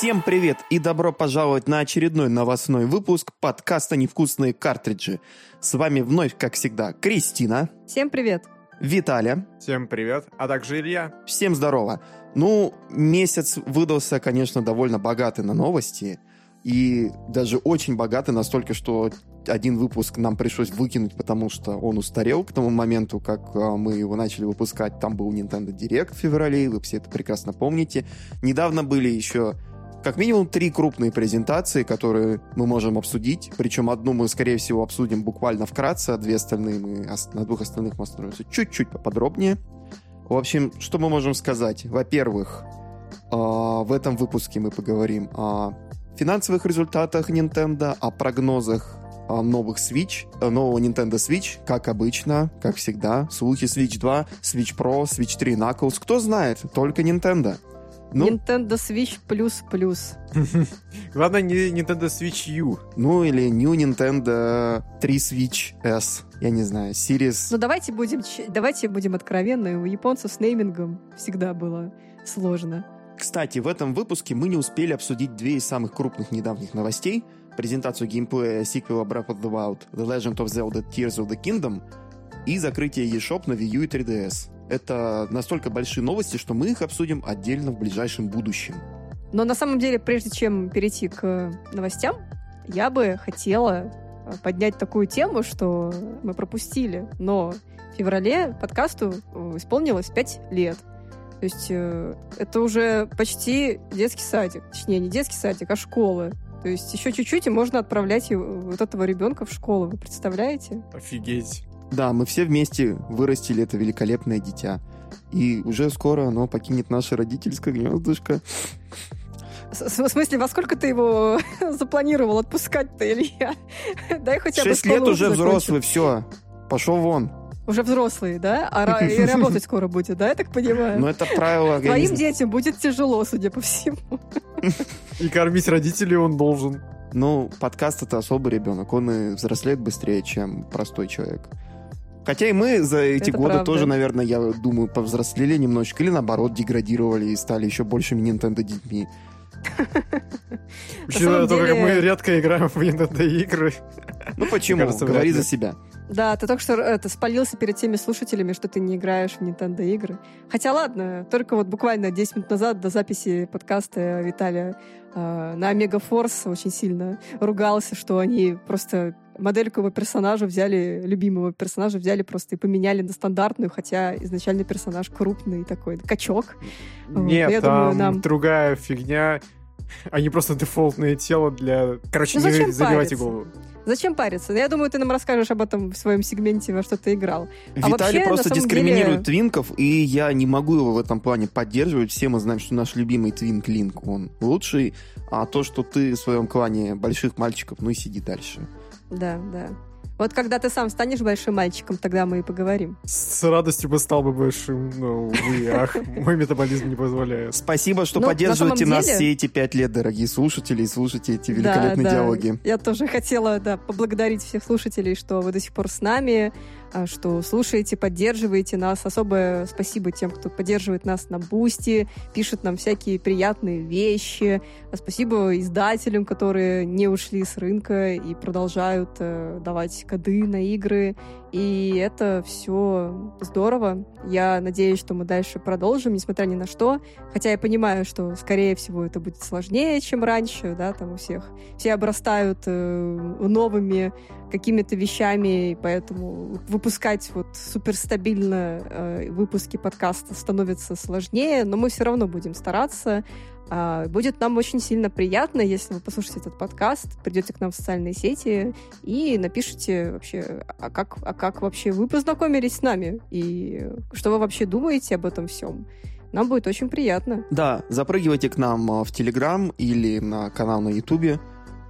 Всем привет и добро пожаловать на очередной новостной выпуск подкаста «Невкусные картриджи». С вами вновь, как всегда, Кристина. Всем привет. Виталя. Всем привет, а также Илья. Всем здорово. Ну, месяц выдался, конечно, довольно богатый на новости. И даже очень богатый настолько, что один выпуск нам пришлось выкинуть, потому что он устарел к тому моменту, как а, мы его начали выпускать. Там был Nintendo Direct в феврале, вы все это прекрасно помните. Недавно были еще как минимум три крупные презентации, которые мы можем обсудить. Причем одну мы, скорее всего, обсудим буквально вкратце, а две остальные мы на двух остальных мы остановимся чуть-чуть поподробнее. В общем, что мы можем сказать? Во-первых, а, в этом выпуске мы поговорим о финансовых результатах Nintendo, о прогнозах новых Switch, э, нового Nintendo Switch, как обычно, как всегда. Слухи Switch 2, Switch Pro, Switch 3 Knuckles. Кто знает, только Nintendo. Ну, Nintendo Switch плюс плюс. Главное, не Nintendo Switch U. Ну, или New Nintendo 3 Switch S. Я не знаю, Series... Ну, давайте будем, давайте будем откровенны. У японцев с неймингом всегда было сложно. Кстати, в этом выпуске мы не успели обсудить две из самых крупных недавних новостей. Презентацию геймплея сиквела Breath of the Wild The Legend of Zelda Tears of the Kingdom и закрытие eShop на Wii U и 3DS. Это настолько большие новости, что мы их обсудим отдельно в ближайшем будущем. Но на самом деле, прежде чем перейти к новостям, я бы хотела э, поднять такую тему, что мы пропустили. Но в феврале подкасту э, исполнилось 5 лет. То есть э, это уже почти детский садик. Точнее, не детский садик, а школы. То есть еще чуть-чуть, и можно отправлять вот этого ребенка в школу. Вы представляете? Офигеть. Да, мы все вместе вырастили это великолепное дитя. И уже скоро оно покинет наше родительское гнездышко. В смысле, во сколько ты его запланировал отпускать-то, Илья? Дай хотя бы Шесть лет уже взрослый, все. Пошел вон. Уже взрослые, да? А и работать скоро будет, да, я так понимаю? Ну, это правило. Твоим детям будет тяжело, судя по всему. И кормить родителей он должен. Ну, подкаст — это особый ребенок. Он и взрослеет быстрее, чем простой человек. Хотя и мы за эти это годы правда. тоже, наверное, я думаю, повзрослели немножечко. Или наоборот, деградировали и стали еще большими Nintendo детьми. Учитывая то, как мы редко играем в Nintendo игры. Ну почему? Говори за себя. Да, ты только что это спалился перед теми слушателями, что ты не играешь в Nintendo игры. Хотя ладно, только вот буквально 10 минут назад до записи подкаста Виталия э, на Омега Форс очень сильно ругался, что они просто модельку его персонажа взяли, любимого персонажа взяли просто и поменяли на стандартную, хотя изначально персонаж крупный такой, качок. Нет, вот, я там думаю, нам... другая фигня. Они просто дефолтное тело для... Короче, ну, не забивайте голову. Зачем париться? Я думаю, ты нам расскажешь об этом в своем сегменте, во что ты играл. А Виталий вообще, просто дискриминирует деле... твинков, и я не могу его в этом плане поддерживать. Все мы знаем, что наш любимый твинк Линк, он лучший, а то, что ты в своем клане больших мальчиков, ну и сиди дальше. Да, да. Вот когда ты сам станешь большим мальчиком, тогда мы и поговорим. С радостью бы стал бы большим, но, увы, ах, мой метаболизм не позволяет. Спасибо, что ну, поддерживаете нас деле... все эти пять лет, дорогие слушатели, и слушайте эти великолепные да, да. диалоги. Я тоже хотела да, поблагодарить всех слушателей, что вы до сих пор с нами, что слушаете, поддерживаете нас. Особое спасибо тем, кто поддерживает нас на Boosty, пишет нам всякие приятные вещи. А спасибо издателям, которые не ушли с рынка и продолжают э, давать коды на игры. И это все здорово. Я надеюсь, что мы дальше продолжим, несмотря ни на что. Хотя я понимаю, что, скорее всего, это будет сложнее, чем раньше, да, там у всех. Все обрастают э, новыми какими-то вещами, и поэтому выпускать вот суперстабильно э, выпуски подкаста становится сложнее, но мы все равно будем стараться. А, будет нам очень сильно приятно, если вы послушаете этот подкаст, придете к нам в социальные сети и напишите вообще, а как, а как вообще вы познакомились с нами и что вы вообще думаете об этом всем. Нам будет очень приятно. Да, запрыгивайте к нам а, в Телеграм или на канал на Ютубе.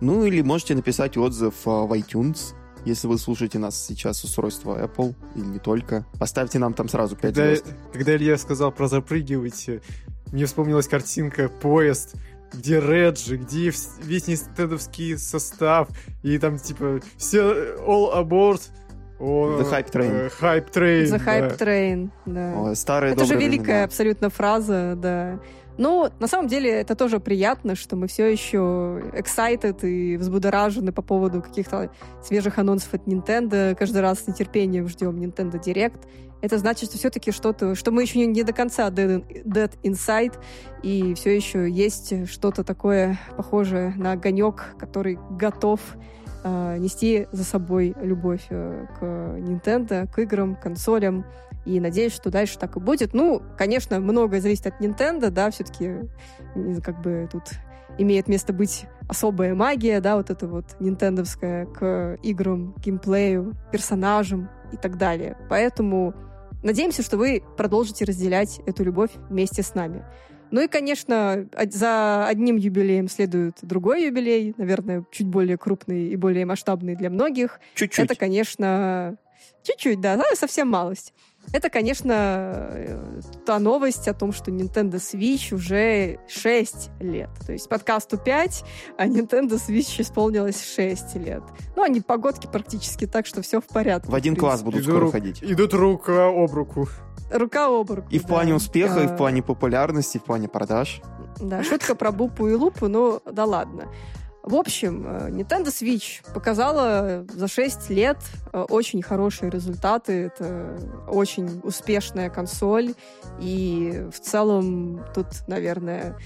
Ну или можете написать отзыв а, в iTunes, если вы слушаете нас сейчас с устройства Apple или не только. Поставьте нам там сразу 5 когда, звезд. Когда Илья сказал про запрыгивайте, мне вспомнилась картинка «Поезд», где Реджи, где весь нинтендовский состав, и там типа все all aboard, The Hype Train. Uh, hype Train. The Hype да. Train, да. О, старая Это же великая времена. абсолютно фраза, да. Но на самом деле это тоже приятно, что мы все еще excited и взбудоражены по поводу каких-то свежих анонсов от Nintendo. Каждый раз с нетерпением ждем Nintendo Direct. Это значит, что все-таки что-то, что мы еще не, до конца dead, dead inside, и все еще есть что-то такое похожее на огонек, который готов э, нести за собой любовь э, к Nintendo, к играм, консолям. И надеюсь, что дальше так и будет. Ну, конечно, многое зависит от Nintendo, да, все-таки как бы тут имеет место быть особая магия, да, вот это вот нинтендовская к играм, геймплею, персонажам и так далее. Поэтому надеемся, что вы продолжите разделять эту любовь вместе с нами. Ну и, конечно, за одним юбилеем следует другой юбилей, наверное, чуть более крупный и более масштабный для многих. Чуть-чуть. Это, конечно, чуть-чуть, да, совсем малость. Это, конечно, э, та новость о том, что Nintendo Switch уже 6 лет. То есть подкасту 5, а Nintendo Switch исполнилось 6 лет. Ну, они погодки практически так, что все в порядке. В один в класс будут Иду скоро ру- ходить. Идут рука об руку. Рука об руку. И в да. плане успеха, и в А, плане популярности, и в плане продаж. Да, шутка про Бупу и Лупу, ну да ладно. В общем, э, Nintendo Switch показала за 6 лет э, очень хорошие результаты. Это очень успешная консоль. И в целом тут, наверное,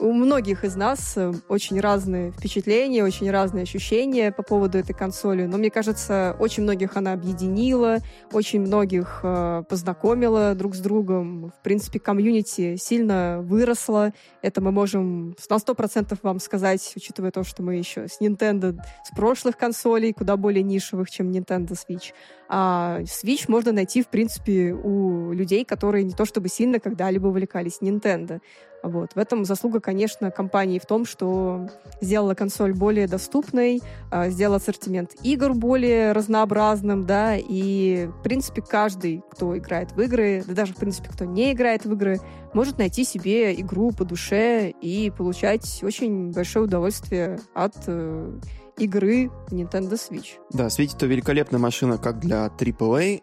у многих из нас э, очень разные впечатления, очень разные ощущения по поводу этой консоли. Но мне кажется, очень многих она объединила, очень многих э, познакомила друг с другом. В принципе, комьюнити сильно выросла. Это мы можем на 100% вам сказать, учитывая то, что мы еще с Nintendo, с прошлых консолей, куда более нишевых, чем Nintendo Switch. А Switch можно найти, в принципе, у людей, которые не то чтобы сильно когда-либо увлекались Nintendo. Вот. В этом заслуга, конечно, компании в том, что сделала консоль более доступной, а, сделала ассортимент игр более разнообразным, да, и, в принципе, каждый, кто играет в игры, да даже, в принципе, кто не играет в игры, может найти себе игру по душе и получать очень большое удовольствие от э, игры Nintendo Switch. Да, Switch это великолепная машина как для AAA,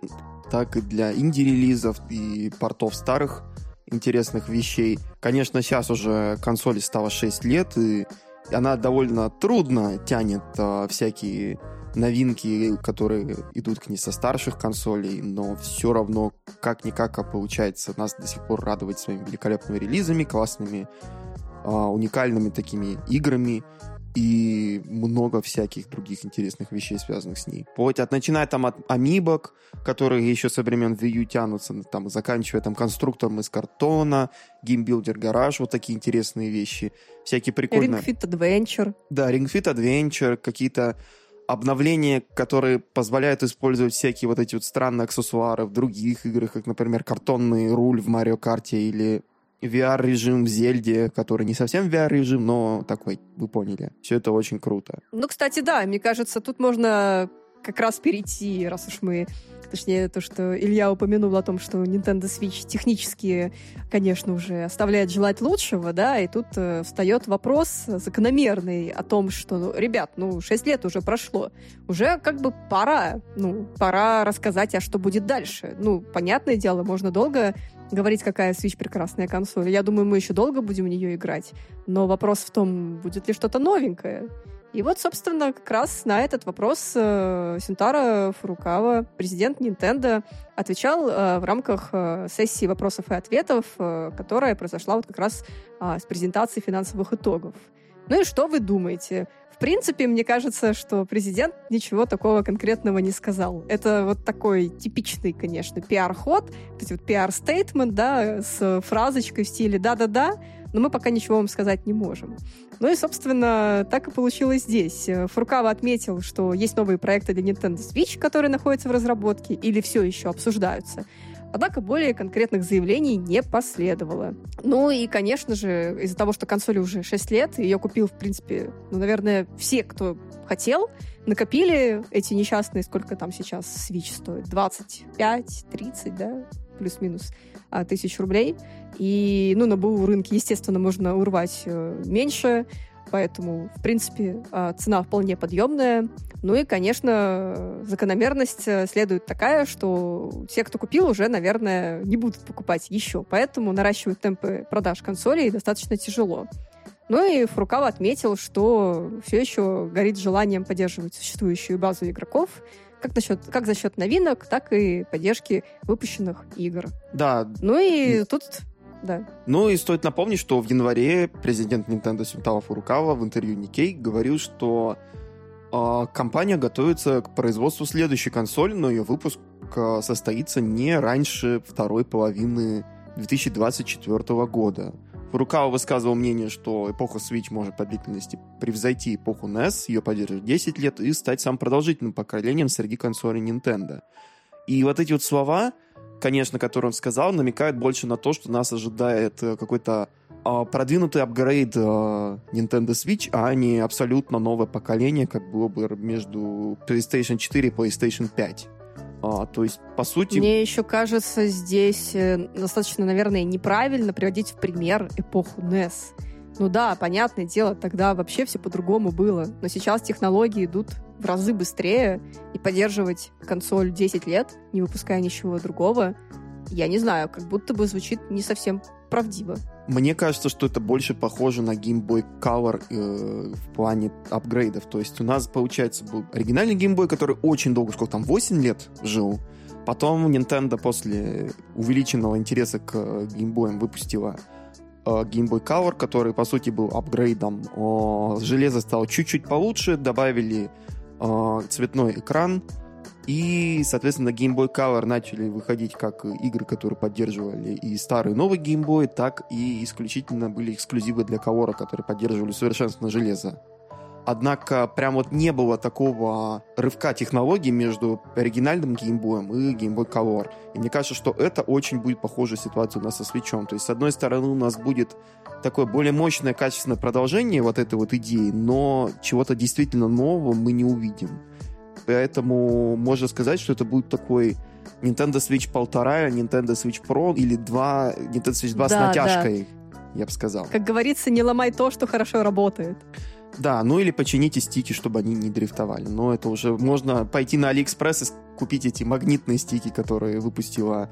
так и для инди-релизов и портов старых интересных вещей. Конечно, сейчас уже консоли стало 6 лет, и она довольно трудно тянет а, всякие новинки, которые идут к ней со старших консолей, но все равно как-никак а получается нас до сих пор радовать своими великолепными релизами, классными, а, уникальными такими играми и много всяких других интересных вещей, связанных с ней. Вплоть от, начиная там от амибок, которые еще со времен Wii U тянутся, там, заканчивая там конструктором из картона, Game Builder Garage, вот такие интересные вещи. Всякие прикольные... Ring Fit Adventure. Да, Ring Fit Adventure, какие-то обновления, которые позволяют использовать всякие вот эти вот странные аксессуары в других играх, как, например, картонный руль в Mario Kart е или VR-режим в Зельде, который не совсем VR-режим, но такой, вы поняли. Все это очень круто. Ну, кстати, да, мне кажется, тут можно как раз перейти, раз уж мы Точнее, то, что Илья упомянул о том, что Nintendo Switch технически, конечно, уже оставляет желать лучшего, да, и тут э, встает вопрос закономерный о том, что, ну, ребят, ну, 6 лет уже прошло, уже как бы пора, ну, пора рассказать, а что будет дальше. Ну, понятное дело, можно долго говорить, какая Switch прекрасная консоль. Я думаю, мы еще долго будем в нее играть. Но вопрос в том, будет ли что-то новенькое. И вот, собственно, как раз на этот вопрос э, Синтара Фурукава, президент Nintendo, отвечал э, в рамках э, сессии вопросов и ответов, э, которая произошла вот как раз э, с презентацией финансовых итогов. Ну и что вы думаете? В принципе, мне кажется, что президент ничего такого конкретного не сказал. Это вот такой типичный, конечно, пиар-ход, вот эти вот пиар-стейтмент, да, с фразочкой в стиле «да-да-да», но мы пока ничего вам сказать не можем. Ну и, собственно, так и получилось здесь. Фуркава отметил, что есть новые проекты для Nintendo Switch, которые находятся в разработке или все еще обсуждаются. Однако более конкретных заявлений не последовало. Ну и, конечно же, из-за того, что консоли уже 6 лет, ее купил, в принципе, ну, наверное, все, кто хотел, накопили эти несчастные, сколько там сейчас Switch стоит, 25, 30, да, плюс-минус а, тысяч рублей. И, ну, на БУ рынке, естественно, можно урвать э, меньше. Поэтому, в принципе, а, цена вполне подъемная. Ну и, конечно, закономерность э, следует такая, что те, кто купил, уже, наверное, не будут покупать еще. Поэтому наращивать темпы продаж консолей достаточно тяжело. Ну и Фурукава отметил, что все еще горит желанием поддерживать существующую базу игроков, как, насчет, как за счет новинок, так и поддержки выпущенных игр. Да. Ну и тут да. Ну и стоит напомнить, что в январе президент Nintendo Сюнтава Фурукава в интервью Никей говорил, что э, компания готовится к производству следующей консоли, но ее выпуск э, состоится не раньше второй половины 2024 года. Фурукава высказывал мнение, что эпоха Switch может по длительности превзойти эпоху NES, ее поддерживать 10 лет и стать самым продолжительным поколением среди консолей Nintendo. И вот эти вот слова, конечно, которые он сказал, намекают больше на то, что нас ожидает э, какой-то э, продвинутый апгрейд э, Nintendo Switch, а не абсолютно новое поколение, как было бы между PlayStation 4 и PlayStation 5. А, то есть, по сути... Мне еще кажется, здесь э, достаточно, наверное, неправильно приводить в пример эпоху NES. Ну да, понятное дело, тогда вообще все по-другому было. Но сейчас технологии идут в разы быстрее, и поддерживать консоль 10 лет, не выпуская ничего другого, я не знаю, как будто бы звучит не совсем правдиво. Мне кажется, что это больше похоже на Game Boy Color э, в плане апгрейдов. То есть у нас, получается, был оригинальный Game Boy, который очень долго, сколько там, 8 лет жил. Потом Nintendo после увеличенного интереса к э, Game Boy выпустила э, Game Boy Color, который, по сути, был апгрейдом. Железо стало чуть-чуть получше, добавили цветной экран, и, соответственно, Game Boy Color начали выходить как игры, которые поддерживали и старый и новый Game Boy, так и исключительно были эксклюзивы для Color, которые поддерживали совершенственно железо. Однако прям вот не было такого рывка технологий между оригинальным Boy и Game Boy Color. И мне кажется, что это очень будет похожая ситуация у нас со свечом. То есть, с одной стороны, у нас будет такое более мощное, качественное продолжение вот этой вот идеи, но чего-то действительно нового мы не увидим. Поэтому можно сказать, что это будет такой Nintendo Switch 1,5, Nintendo Switch Pro или 2, Nintendo Switch 2 да, с натяжкой, да. я бы сказал. Как говорится, не ломай то, что хорошо работает. Да, ну или почините стики, чтобы они не дрифтовали. Но это уже можно пойти на Алиэкспресс и купить эти магнитные стики, которые выпустила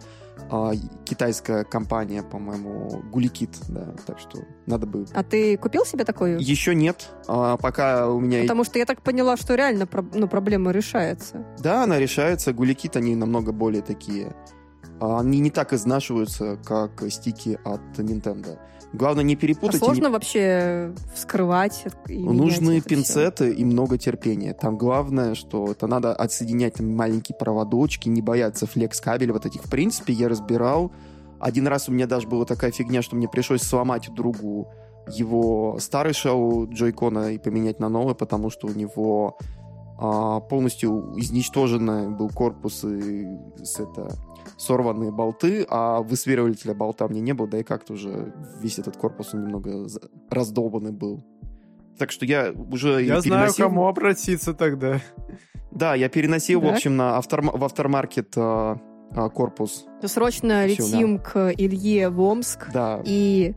а, китайская компания, по-моему, Гуликит, да, так что надо бы... А ты купил себе такой? Еще нет, а, пока у меня... Потому что я так поняла, что реально ну, проблема решается. Да, она решается, Гуликит, они намного более такие... А, они не так изнашиваются, как стики от Nintendo. Главное не перепутать. А сложно не... вообще вскрывать? И Нужны пинцеты все. и много терпения. Там главное, что это надо отсоединять там, маленькие проводочки, не бояться флекс-кабеля вот этих. В принципе, я разбирал. Один раз у меня даже была такая фигня, что мне пришлось сломать другу его старый шоу Джойкона и поменять на новый, потому что у него а, полностью изничтожен был корпус и с это сорванные болты, а высверливателя болта мне не было, да и как-то уже весь этот корпус немного раздолбанный был. Так что я уже Я знаю, кому обратиться тогда. Да, я переносил, да? в общем, на автор... в автормаркет а, а, корпус. Срочно Все, летим да. к Илье в Омск. Да. И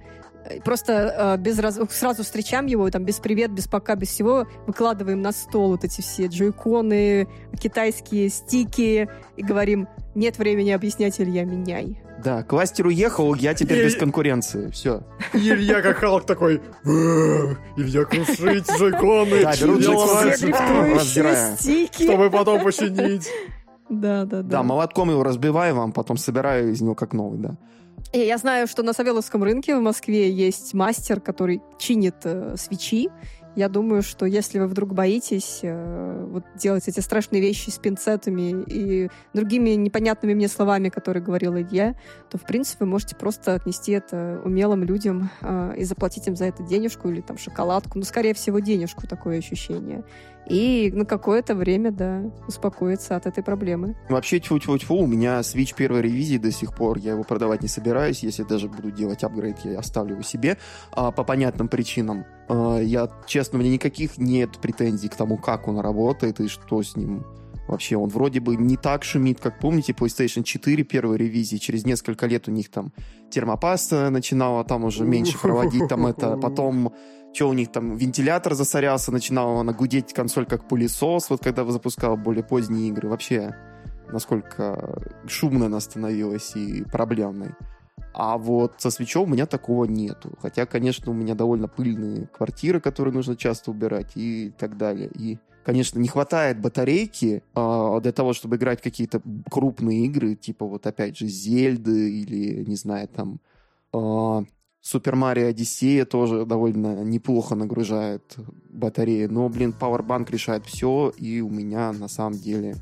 просто э, без раз... сразу встречаем его, там, без привет, без пока, без всего, выкладываем на стол вот эти все джойконы, китайские стики, и говорим, нет времени объяснять, Илья, меняй. Да, кластер уехал, я теперь без конкуренции. Все. Илья как Халк такой, Илья крушить джойконы, да, берут разбирая. Чтобы потом починить. Да, да, да. Да, молотком его разбиваю вам, потом собираю из него как новый, да. И я знаю, что на Савеловском рынке в Москве есть мастер, который чинит э, свечи. Я думаю, что если вы вдруг боитесь э, вот делать эти страшные вещи с пинцетами и другими непонятными мне словами, которые говорил Илья, то, в принципе, вы можете просто отнести это умелым людям э, и заплатить им за это денежку или там шоколадку. Ну, скорее всего, денежку, такое ощущение и на какое-то время, да, успокоиться от этой проблемы. Вообще, тьфу-тьфу-тьфу, у меня Switch первой ревизии до сих пор, я его продавать не собираюсь, если даже буду делать апгрейд, я оставлю его себе, а, по понятным причинам. А, я, честно, у меня никаких нет претензий к тому, как он работает и что с ним Вообще, он вроде бы не так шумит, как помните, PlayStation 4 первой ревизии. Через несколько лет у них там термопаста начинала там уже меньше проводить, там это, потом что у них там вентилятор засорялся, начинала она гудеть консоль как пылесос, вот когда запускала более поздние игры. Вообще, насколько шумно она становилась и проблемной. А вот со свечом у меня такого нету. Хотя, конечно, у меня довольно пыльные квартиры, которые нужно часто убирать и так далее. И, конечно, не хватает батарейки э, для того, чтобы играть какие-то крупные игры, типа вот опять же Зельды или, не знаю, там э, Супер Марио Одиссея тоже довольно неплохо нагружает батареи. Но, блин, Powerbank решает все, и у меня на самом деле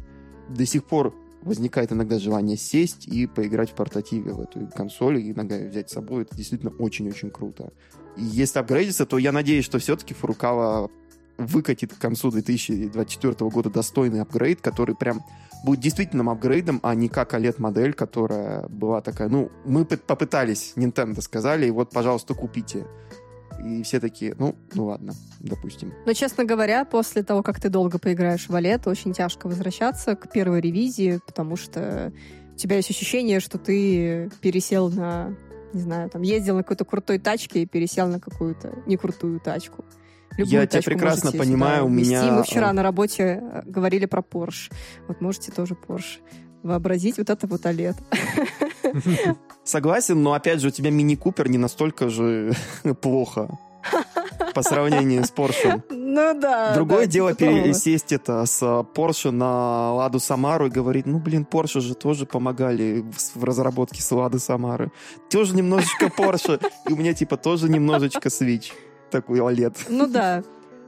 до сих пор возникает иногда желание сесть и поиграть в портативе в эту консоль и иногда взять с собой. Это действительно очень-очень круто. И если апгрейдится, то я надеюсь, что все-таки Фурукава выкатит к концу 2024 года достойный апгрейд, который прям будет действительным апгрейдом, а не как OLED-модель, которая была такая, ну, мы попытались, Nintendo сказали, и вот, пожалуйста, купите. И все такие, ну, ну ладно, допустим. Но, честно говоря, после того, как ты долго поиграешь в Олет, очень тяжко возвращаться к первой ревизии, потому что у тебя есть ощущение, что ты пересел на, не знаю, там, ездил на какой-то крутой тачке и пересел на какую-то некрутую тачку. Любую Я тебя прекрасно понимаю, у меня... Мы вчера на работе э, говорили про Porsche. Вот можете тоже Porsche вообразить вот это вот OLED. Согласен, но опять же, у тебя мини-купер не настолько же плохо по сравнению с Porsche. Ну да. Другое да, дело типа пересесть это с Porsche на Ладу Самару и говорить, ну блин, Porsche же тоже помогали в разработке с Лады Самары. Тоже немножечко Porsche, и у меня типа тоже немножечко Switch такой OLED. Ну да.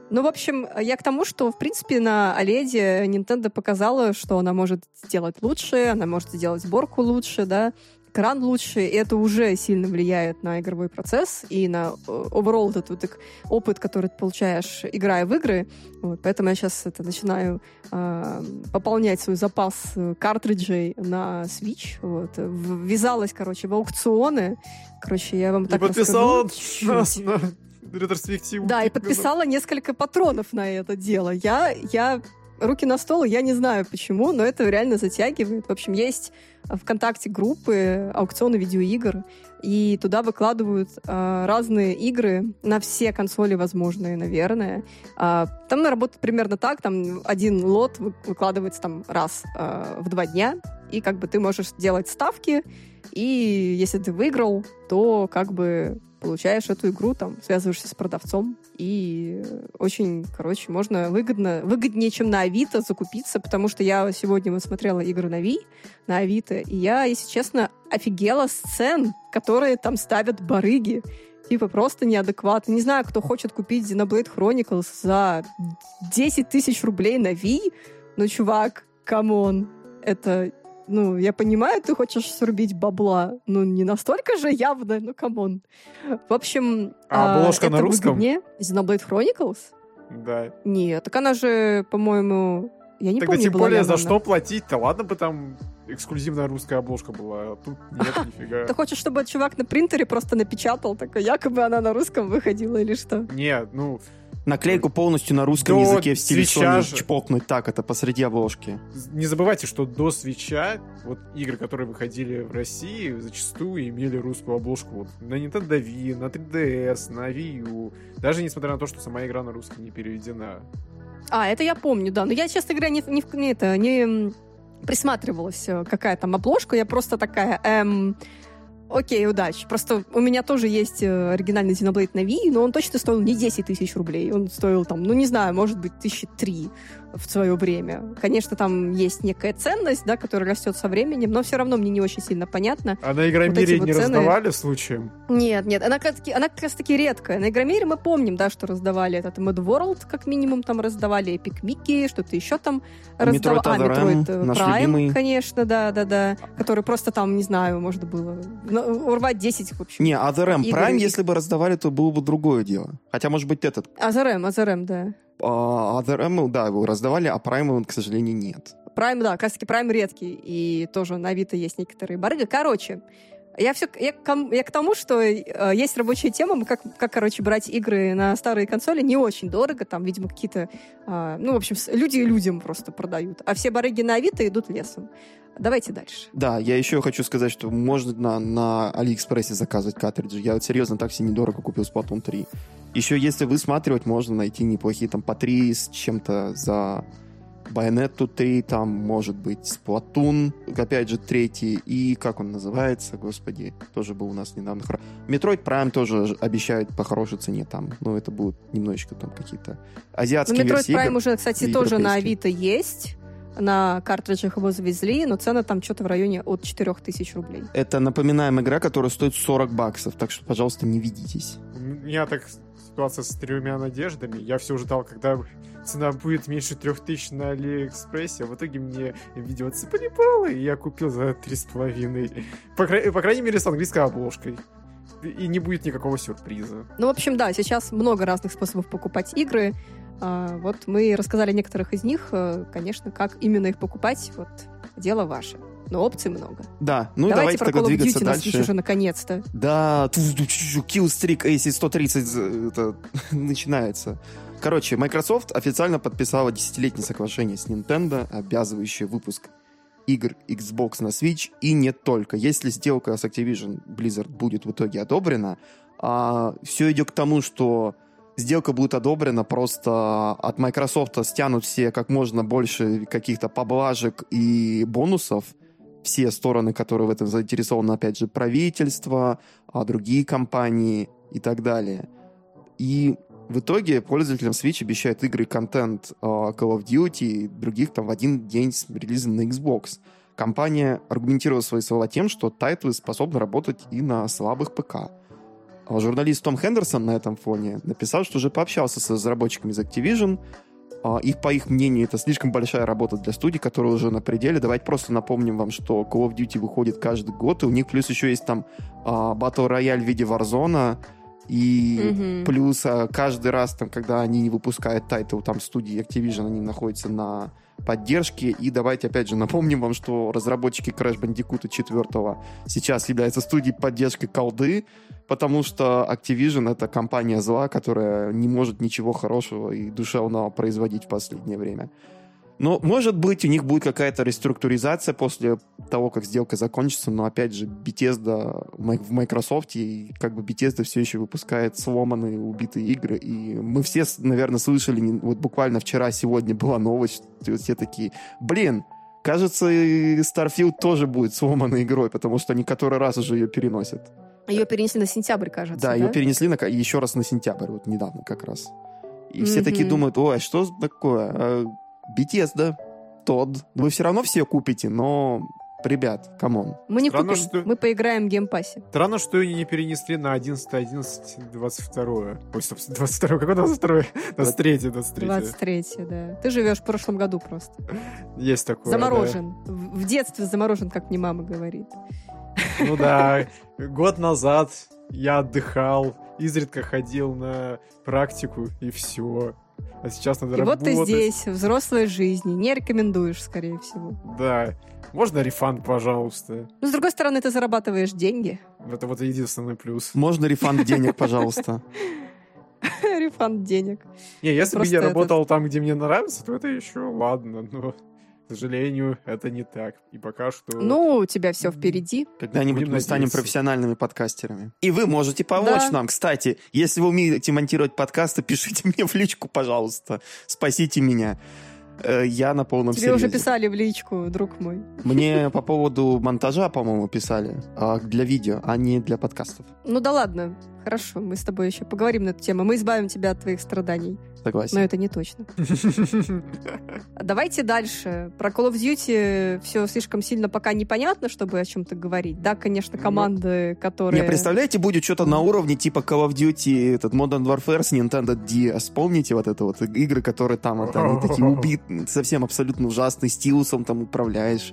Ну, в общем, я к тому, что, в принципе, на OLED Nintendo показала, что она может сделать лучше, она может сделать сборку лучше, да, экран лучше, и это уже сильно влияет на игровой процесс и на э, overall этот вот опыт, который ты получаешь, играя в игры. Вот, поэтому я сейчас это начинаю э, пополнять свой запас э, картриджей на Switch. Вот. Ввязалась, короче, в аукционы. Короче, я вам и так подписала расскажу ретроспективу. Да, и подписала несколько патронов на это дело. Я, я руки на стол, я не знаю почему, но это реально затягивает. В общем, есть ВКонтакте группы аукционы видеоигр, и туда выкладывают э, разные игры на все консоли возможные, наверное. Э, там работает примерно так, там один лот выкладывается там раз э, в два дня, и как бы ты можешь делать ставки, и если ты выиграл, то как бы получаешь эту игру, там, связываешься с продавцом, и очень, короче, можно выгодно, выгоднее, чем на Авито закупиться, потому что я сегодня вот смотрела игры на Ви, на Авито, и я, если честно, офигела с цен, которые там ставят барыги. Типа просто неадекватно. Не знаю, кто хочет купить Xenoblade Chronicles за 10 тысяч рублей на Ви, но, чувак, come on, это ну, я понимаю, ты хочешь срубить бабла, ну, не настолько же явно, ну, come on. В общем... А обложка а, на русском? Выгоднее. Xenoblade Chronicles? Да. Нет, так она же, по-моему... Я не Тогда помню, тем более за что платить-то? Ладно бы там эксклюзивная русская обложка была, а тут нет, нифига. Ты хочешь, чтобы чувак на принтере просто напечатал, такой, якобы она на русском выходила или что? Нет, ну, наклейку полностью на русском до языке в стиле Sony же... чпокнуть так, это посреди обложки. Не забывайте, что до свеча вот игры, которые выходили в России, зачастую имели русскую обложку. Вот на Nintendo Wii, на 3DS, на Wii U. Даже несмотря на то, что сама игра на русском не переведена. А, это я помню, да. Но я, честно говоря, не, не, не, это, не присматривалась, э, какая там обложка. Я просто такая... Эм, Окей, удачи. Просто у меня тоже есть э, оригинальный Xenoblade на Wii, но он точно стоил не 10 тысяч рублей. Он стоил там, ну не знаю, может быть, тысячи три в свое время. Конечно, там есть некая ценность, да, которая растет со временем, но все равно мне не очень сильно понятно. А на Игромире вот не вот цены... раздавали случаем? Нет, нет, она как, таки, она как раз таки редкая. На Игромире мы помним, да, что раздавали этот Mad World, как минимум, там раздавали Epic Mickey, что-то еще там раздавали. А, Metroid э, Prime, любимый. конечно, да, да, да. Который просто там, не знаю, можно было урвать 10, в общем. Не, Other M Prime, если бы раздавали, то было бы другое дело. Хотя, может быть, этот... Other M, да. А Other M, да, его раздавали, а Prime, к сожалению, нет. Prime, да, как раз таки Prime редкий, и тоже на Авито есть некоторые барыги. Короче, я все я, я к тому, что э, есть рабочая тема, как, как, короче, брать игры на старые консоли не очень дорого, там, видимо, какие-то, э, ну, в общем, люди людям просто продают, а все барыги на Авито идут лесом. Давайте дальше. Да, я еще хочу сказать, что можно на, на Алиэкспрессе заказывать картриджи. Я вот серьезно так себе недорого купил Splatoon 3. Еще если высматривать, можно найти неплохие там по 3 с чем-то за Bayonetta 3, там может быть Splatoon, опять же, третий, и как он называется, господи, тоже был у нас недавно. Metroid Prime тоже обещают по хорошей цене там, но это будут немножечко там какие-то азиатские ну, Metroid версии Prime игр уже, кстати, тоже на. Авито есть. На картриджах его завезли, но цена там что-то в районе от 4000 рублей. Это, напоминаем, игра, которая стоит 40 баксов, так что, пожалуйста, не ведитесь. У меня так ситуация с тремя надеждами. Я все ждал, когда цена будет меньше трех тысяч на Алиэкспрессе, а в итоге мне видео баллы, и я купил за три с половиной. По, кра- по крайней мере, с английской обложкой. И не будет никакого сюрприза. Ну, в общем, да, сейчас много разных способов покупать игры. А, вот мы рассказали некоторых из них. Э, Конечно, как именно их покупать, вот дело ваше. Но опций много. Да, ну давайте давайте тогда Call двигаться Duty дальше. уже наконец-то. Да, Killstreak AC-130 это начинается. Короче, Microsoft официально подписала десятилетнее соглашение с Nintendo, обязывающее выпуск игр Xbox на Switch, и не только. Если сделка с Activision Blizzard будет в итоге одобрена, а, все идет к тому, что сделка будет одобрена, просто от Microsoft стянут все как можно больше каких-то поблажек и бонусов, все стороны, которые в этом заинтересованы, опять же, правительство, а другие компании и так далее. И в итоге пользователям Switch обещают игры и контент э, Call of Duty и других там в один день с релизом на Xbox. Компания аргументировала свои слова тем, что тайтлы способны работать и на слабых ПК. А Журналист Том Хендерсон на этом фоне написал, что уже пообщался с разработчиками из Activision. А, Их, по их мнению, это слишком большая работа для студий, которая уже на пределе. Давайте просто напомним вам, что Call of Duty выходит каждый год, и у них плюс еще есть там а, Battle Royale в виде Warzone, и Мгм. плюс а, каждый раз, там, когда они не выпускают тайтл, там студии Activision, они находятся на поддержке. И давайте опять же напомним вам, что разработчики Crash Bandicoot 4 сейчас являются студией поддержки колды, потому что Activision — это компания зла, которая не может ничего хорошего и душевного производить в последнее время. Но, может быть, у них будет какая-то реструктуризация после того, как сделка закончится, но, опять же, Bethesda в Microsoft, и как бы Bethesda все еще выпускает сломанные, убитые игры, и мы все, наверное, слышали, вот буквально вчера, сегодня была новость, что все такие, блин, кажется, и Starfield тоже будет сломанной игрой, потому что они который раз уже ее переносят. Ее перенесли на сентябрь, кажется. Да, ее перенесли на, еще раз на сентябрь, вот недавно как раз. И все Мгм. такие думают, ой, а что такое? Bethesda, Тод. Вы все равно все купите, но, ребят, come on. Мы не Странно, купим, что- мы поиграем в Game Pass'е. Странно, что ее не перенесли на 11, 11, 22. Ой, стоп, 22. Какое 22? 23, 23. 23 да. Ты живешь в прошлом году просто. Есть такое. заморожен. В в детстве заморожен, как мне мама говорит. да. Ну да, год назад я отдыхал, изредка ходил на практику, и все. А сейчас надо И вот работать. ты здесь, взрослой жизни. Не рекомендуешь, скорее всего. Да. Можно рефанд, пожалуйста? Но, с другой стороны, ты зарабатываешь деньги. Это вот единственный плюс. Можно рефанд денег, пожалуйста? Рефанд денег. Не, если бы я работал там, где мне нравится, то это еще ладно, но, к сожалению, это не так. И пока что... Ну, у тебя все впереди. Когда-нибудь Будем мы станем надеяться. профессиональными подкастерами. И вы можете помочь Да. нам. Кстати, если вы умеете монтировать подкасты, пишите мне в личку, пожалуйста. Спасите меня. Э, Я на полном Тебе уже серьезе. писали в личку, друг мой. Мне по поводу монтажа, по-моему, писали. а, Для видео, а не для подкастов. Ну да ладно. Хорошо, мы с тобой еще поговорим на эту тему. Мы избавим тебя от твоих страданий. Согласен. Но это не точно. Давайте дальше. Про Call of Duty все слишком сильно пока непонятно, чтобы о чем-то говорить. Да, конечно, Ну, команды, которые... Не, представляете, будет что-то на уровне типа Call of Duty, этот Modern Warfare с Nintendo DS. Помните вот это вот игры, которые там, вот, они такие убит, совсем абсолютно ужасные, стилусом там управляешь.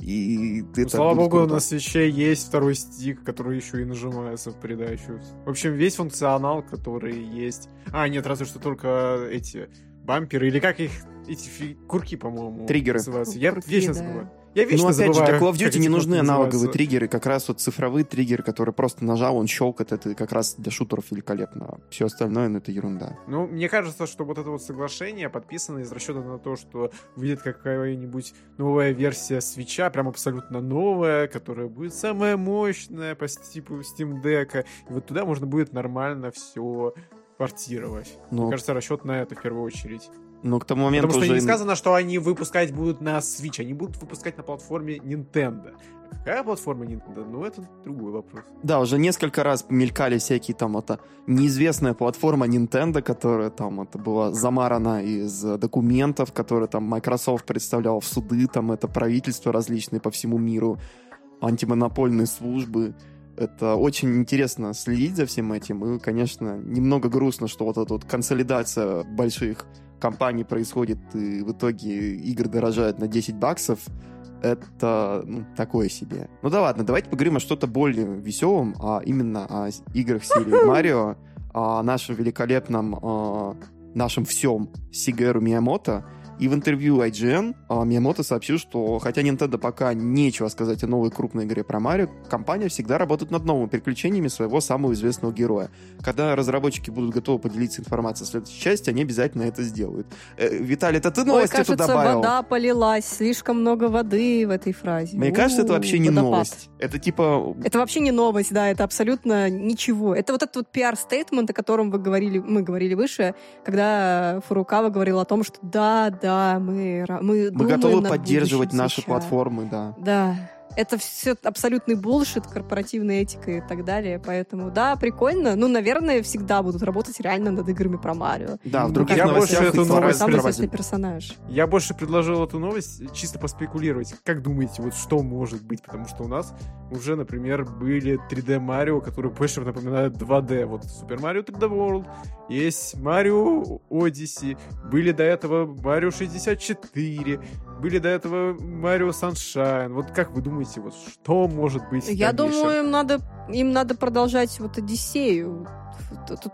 И ты Ну, слава богу, на свече есть второй стик, который еще и нажимается в придачу. В общем, весь функционал, который есть. А, нет, разве что только эти бамперы, или как их, эти фи- курки, по-моему, Триггеры. называются. Я Курки, вечно да. забываю. Я Ну, вечно опять же, для Call of Duty не нужны аналоговые называются. триггеры, как раз вот цифровые триггеры, которые просто нажал, он щелкает, это как раз для шутеров великолепно. Все остальное, ну, это ерунда. Ну, мне кажется, что вот это вот соглашение подписано из расчета на то, что выйдет какая-нибудь новая версия свеча, прям абсолютно новая, которая будет самая мощная по типу Steam Deck. И вот туда можно будет нормально все портировать. Ну, Мне кажется, расчет на это в первую очередь. Ну, к тому моменту Потому что уже... не сказано, что они выпускать будут на Switch, они будут выпускать на платформе Nintendo. Какая платформа Nintendo? Ну, это другой вопрос. Да, уже несколько раз мелькали всякие там это неизвестная платформа Nintendo, которая там это была замарана из документов, которые там Microsoft представлял в суды, там это правительства различные по всему миру, антимонопольные службы. Это очень интересно следить за всем этим. И, конечно, немного грустно, что вот эта вот консолидация больших компаний происходит, и в итоге игры дорожают на 10 баксов. Это ну, такое себе. Ну да ладно, давайте поговорим о что-то более веселом, а именно о играх серии Марио, о нашем великолепном, э, нашем всем Сигеру Миямото. И в интервью IGN а, Миямото сообщил, что хотя Nintendo пока нечего сказать о новой крупной игре про Марио, компания всегда работает над новыми приключениями своего самого известного героя. Когда разработчики будут готовы поделиться информацией о следующей части, они обязательно это сделают. Э, Виталий, это ты Ой, новости кажется, туда добавил? вода полилась, слишком много воды в этой фразе. Мне кажется, это вообще не водопад. новость. Это типа... Это вообще не новость, да, это абсолютно ничего. Это вот этот вот пиар-стейтмент, о котором вы говорили, мы говорили выше, когда Фурукава говорил о том, что да, да, мы, ра- мы, Мы думаем готовы поддерживать наши сейчас. платформы, да. Да, это все абсолютный булшит, корпоративная этика и так далее. Поэтому, да, прикольно. Ну, наверное, всегда будут работать реально над играми про Марио. Да, в Ну, других я больше эту новость Самый персонаж. Я больше предложил эту новость чисто поспекулировать. Как думаете, вот что может быть? Потому что у нас уже, например, были 3D Марио, которые больше напоминают 2D. Вот Super Mario 3D World, есть Mario Odyssey, были до этого Mario 64, были до этого Mario Sunshine. Вот как вы думаете, вот что может быть Я дальнейшем? думаю, им надо, им надо продолжать вот Одиссею.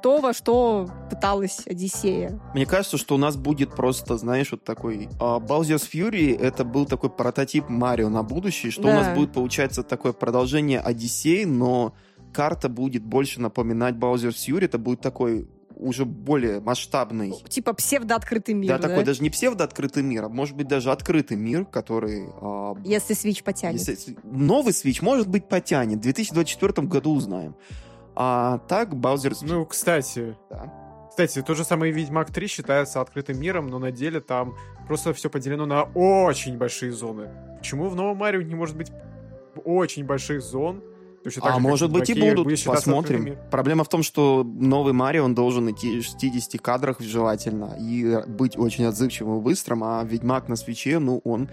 То, во что пыталась Одиссея. Мне кажется, что у нас будет просто, знаешь, вот такой... а, Bowser's Fury — это был такой прототип Марио на будущее, что у Да. нас будет, получается, такое продолжение Одиссей, но карта будет больше напоминать Bowser's Fury, это будет такой уже более масштабный. Типа псевдооткрытый мир, да, да? такой даже не псевдооткрытый мир, а может быть даже открытый мир, который... а, Если Switch потянет. если- новый Switch, может быть, потянет. В 2024 году узнаем. А так, Bowser's... Ну, кстати, Да. Кстати, тот же самый Ведьмак 3 считается открытым миром, но на деле там просто все поделено на очень большие зоны. Почему в новом Марио не может быть очень больших зон? Точно а может быть и будут, посмотрим. Проблема в том, что новый Марио, он должен идти в 60 кадрах желательно и быть очень отзывчивым и быстрым, а Ведьмак на свече, ну, он,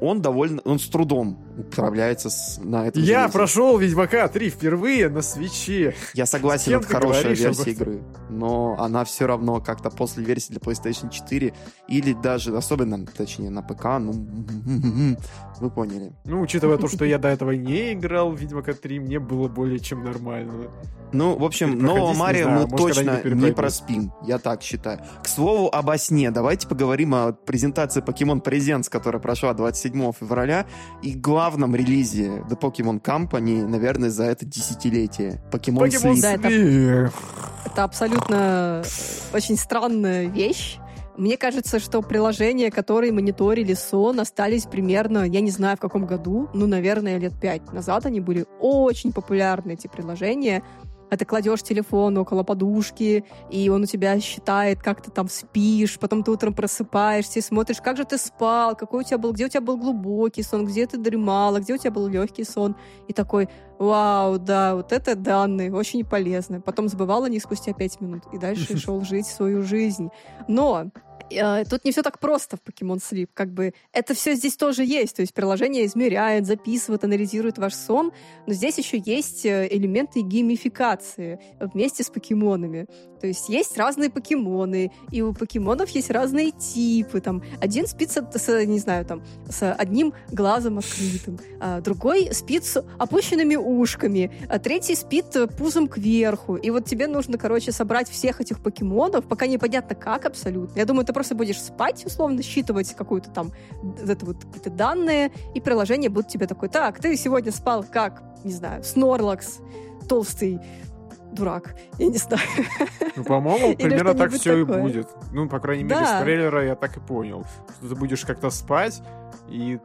он довольно, он с трудом управляется с, на этом Я железе. прошел Ведьмака 3 впервые на свече. Я согласен, это хорошая говоришь версия игры, но она все равно как-то после версии для PlayStation 4 или даже, особенно, точнее, на ПК, ну, вы поняли. Ну, учитывая то, что я до этого не играл в Ведьмака 3, мне было более чем нормально. Ну, в общем, нового Марио мы может, точно не проспим, я так считаю. К слову об осне, давайте поговорим о презентации Pokemon Presents, которая прошла 27 февраля, и главном релизе The Pokemon Company, наверное, за это десятилетие. Pokemon, Покемон Sleep. Да, это-. Это абсолютно очень странная вещь. Мне кажется, что приложения, которые мониторили сон, остались примерно, я не знаю в каком году, ну, наверное, лет пять назад они были очень популярны, эти приложения. А ты кладешь телефон около подушки, и он у тебя считает, как ты там спишь, потом ты утром просыпаешься и смотришь, как же ты спал, какой у тебя был, где у тебя был глубокий сон, где ты дремала, где у тебя был легкий сон. И такой, вау, да, вот это данные, очень полезно. Потом забывал о них спустя пять минут и дальше шел жить свою жизнь. Но э, тут не все так просто в Pokemon Sleep. Как бы это все здесь тоже есть. То есть приложение измеряет, записывает, анализирует ваш сон. Но здесь еще есть э, элементы геймификации вместе с покемонами. То есть есть разные покемоны, и у покемонов есть разные типы. Там один спит с, с, не знаю, там, с одним глазом открытым, а другой спит с опущенными ушками, а третий спит пузом кверху. И вот тебе нужно, короче, собрать всех этих покемонов, пока непонятно как абсолютно. Я думаю, ты просто будешь спать, условно, считывать какую-то там это вот какие-то данные, и приложение будет тебе такой, так, ты сегодня спал как, не знаю, Снорлакс, толстый дурак, я не знаю. Ну, по-моему, примерно так все и такое. будет. Ну, по крайней мере, Да. с трейлера я так и понял. Что ты будешь как-то спать, и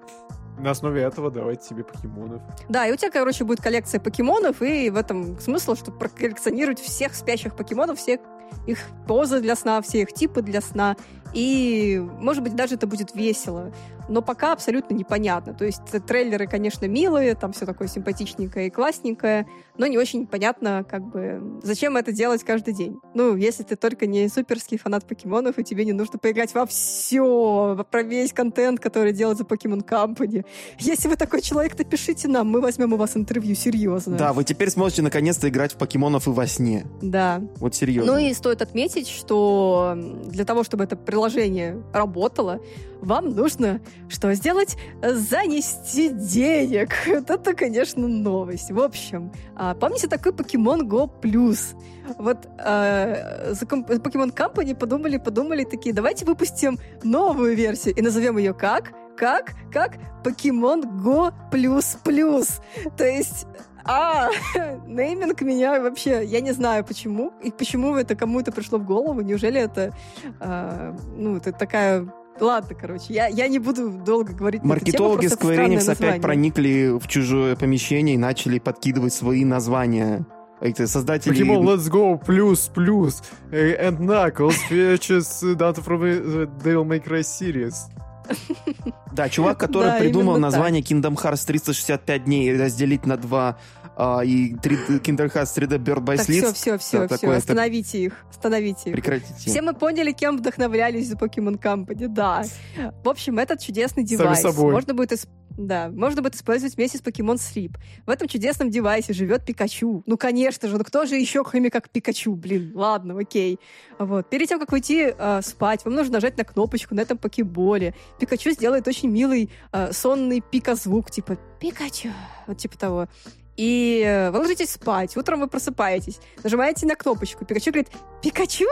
на основе этого давать тебе покемонов. Да, и у тебя, короче, будет коллекция покемонов, и в этом смысл, чтобы проколлекционировать всех спящих покемонов, все их позы для сна, все их типы для сна. И, может быть, даже это будет весело но пока абсолютно непонятно. То есть трейлеры, конечно, милые, там все такое симпатичненькое и классненькое, но не очень понятно, как бы, зачем это делать каждый день. Ну, если ты только не суперский фанат покемонов, и тебе не нужно поиграть во все, про весь контент, который делает за Pokemon Company. Если вы такой человек, напишите нам, мы возьмем у вас интервью, серьезно. Да, вы теперь сможете наконец-то играть в покемонов и во сне. Да. Вот серьезно. Ну и стоит отметить, что для того, чтобы это приложение работало, вам нужно что сделать? Занести денег. Это, конечно, новость. В общем, а, помните такой Pokemon Go Plus? Вот э, Pokemon Company подумали, подумали такие, давайте выпустим новую версию и назовем ее как? Как? Как? Pokemon Go Plus Plus. То есть а, нейминг меня вообще, я не знаю почему, и почему это кому-то пришло в голову, неужели это, э, ну, это такая Ладно, короче, я, я не буду долго говорить Маркетологи Square Enix опять проникли в чужое помещение и начали подкидывать свои названия. Это создатели... Pokemon Let's Go плюс плюс and Knuckles features data from the Devil May Cry series. Да, чувак, который Да, придумал название Kingdom Hearts 365 дней разделить на два а, и 3D, Kingdom Hearts 3D Bird by Так, Sleep. все, все, все, Да, все, такое, остановите их, остановите их. Прекратите. Все мы поняли, кем вдохновлялись за Pokemon Company, да. В общем, этот чудесный девайс можно будет исп- да, можно будет использовать вместе с Pokemon Sleep. В этом чудесном девайсе живет Пикачу. Ну, конечно же, ну кто же еще, кроме как Пикачу? Блин, ладно, окей. Вот. Перед тем, как уйти э, спать, вам нужно нажать на кнопочку на этом покеболе. Пикачу сделает очень милый э, сонный пика-звук, типа «Пикачу», вот типа того. И э, вы ложитесь спать, утром вы просыпаетесь, нажимаете на кнопочку, Пикачу говорит «Пикачу!»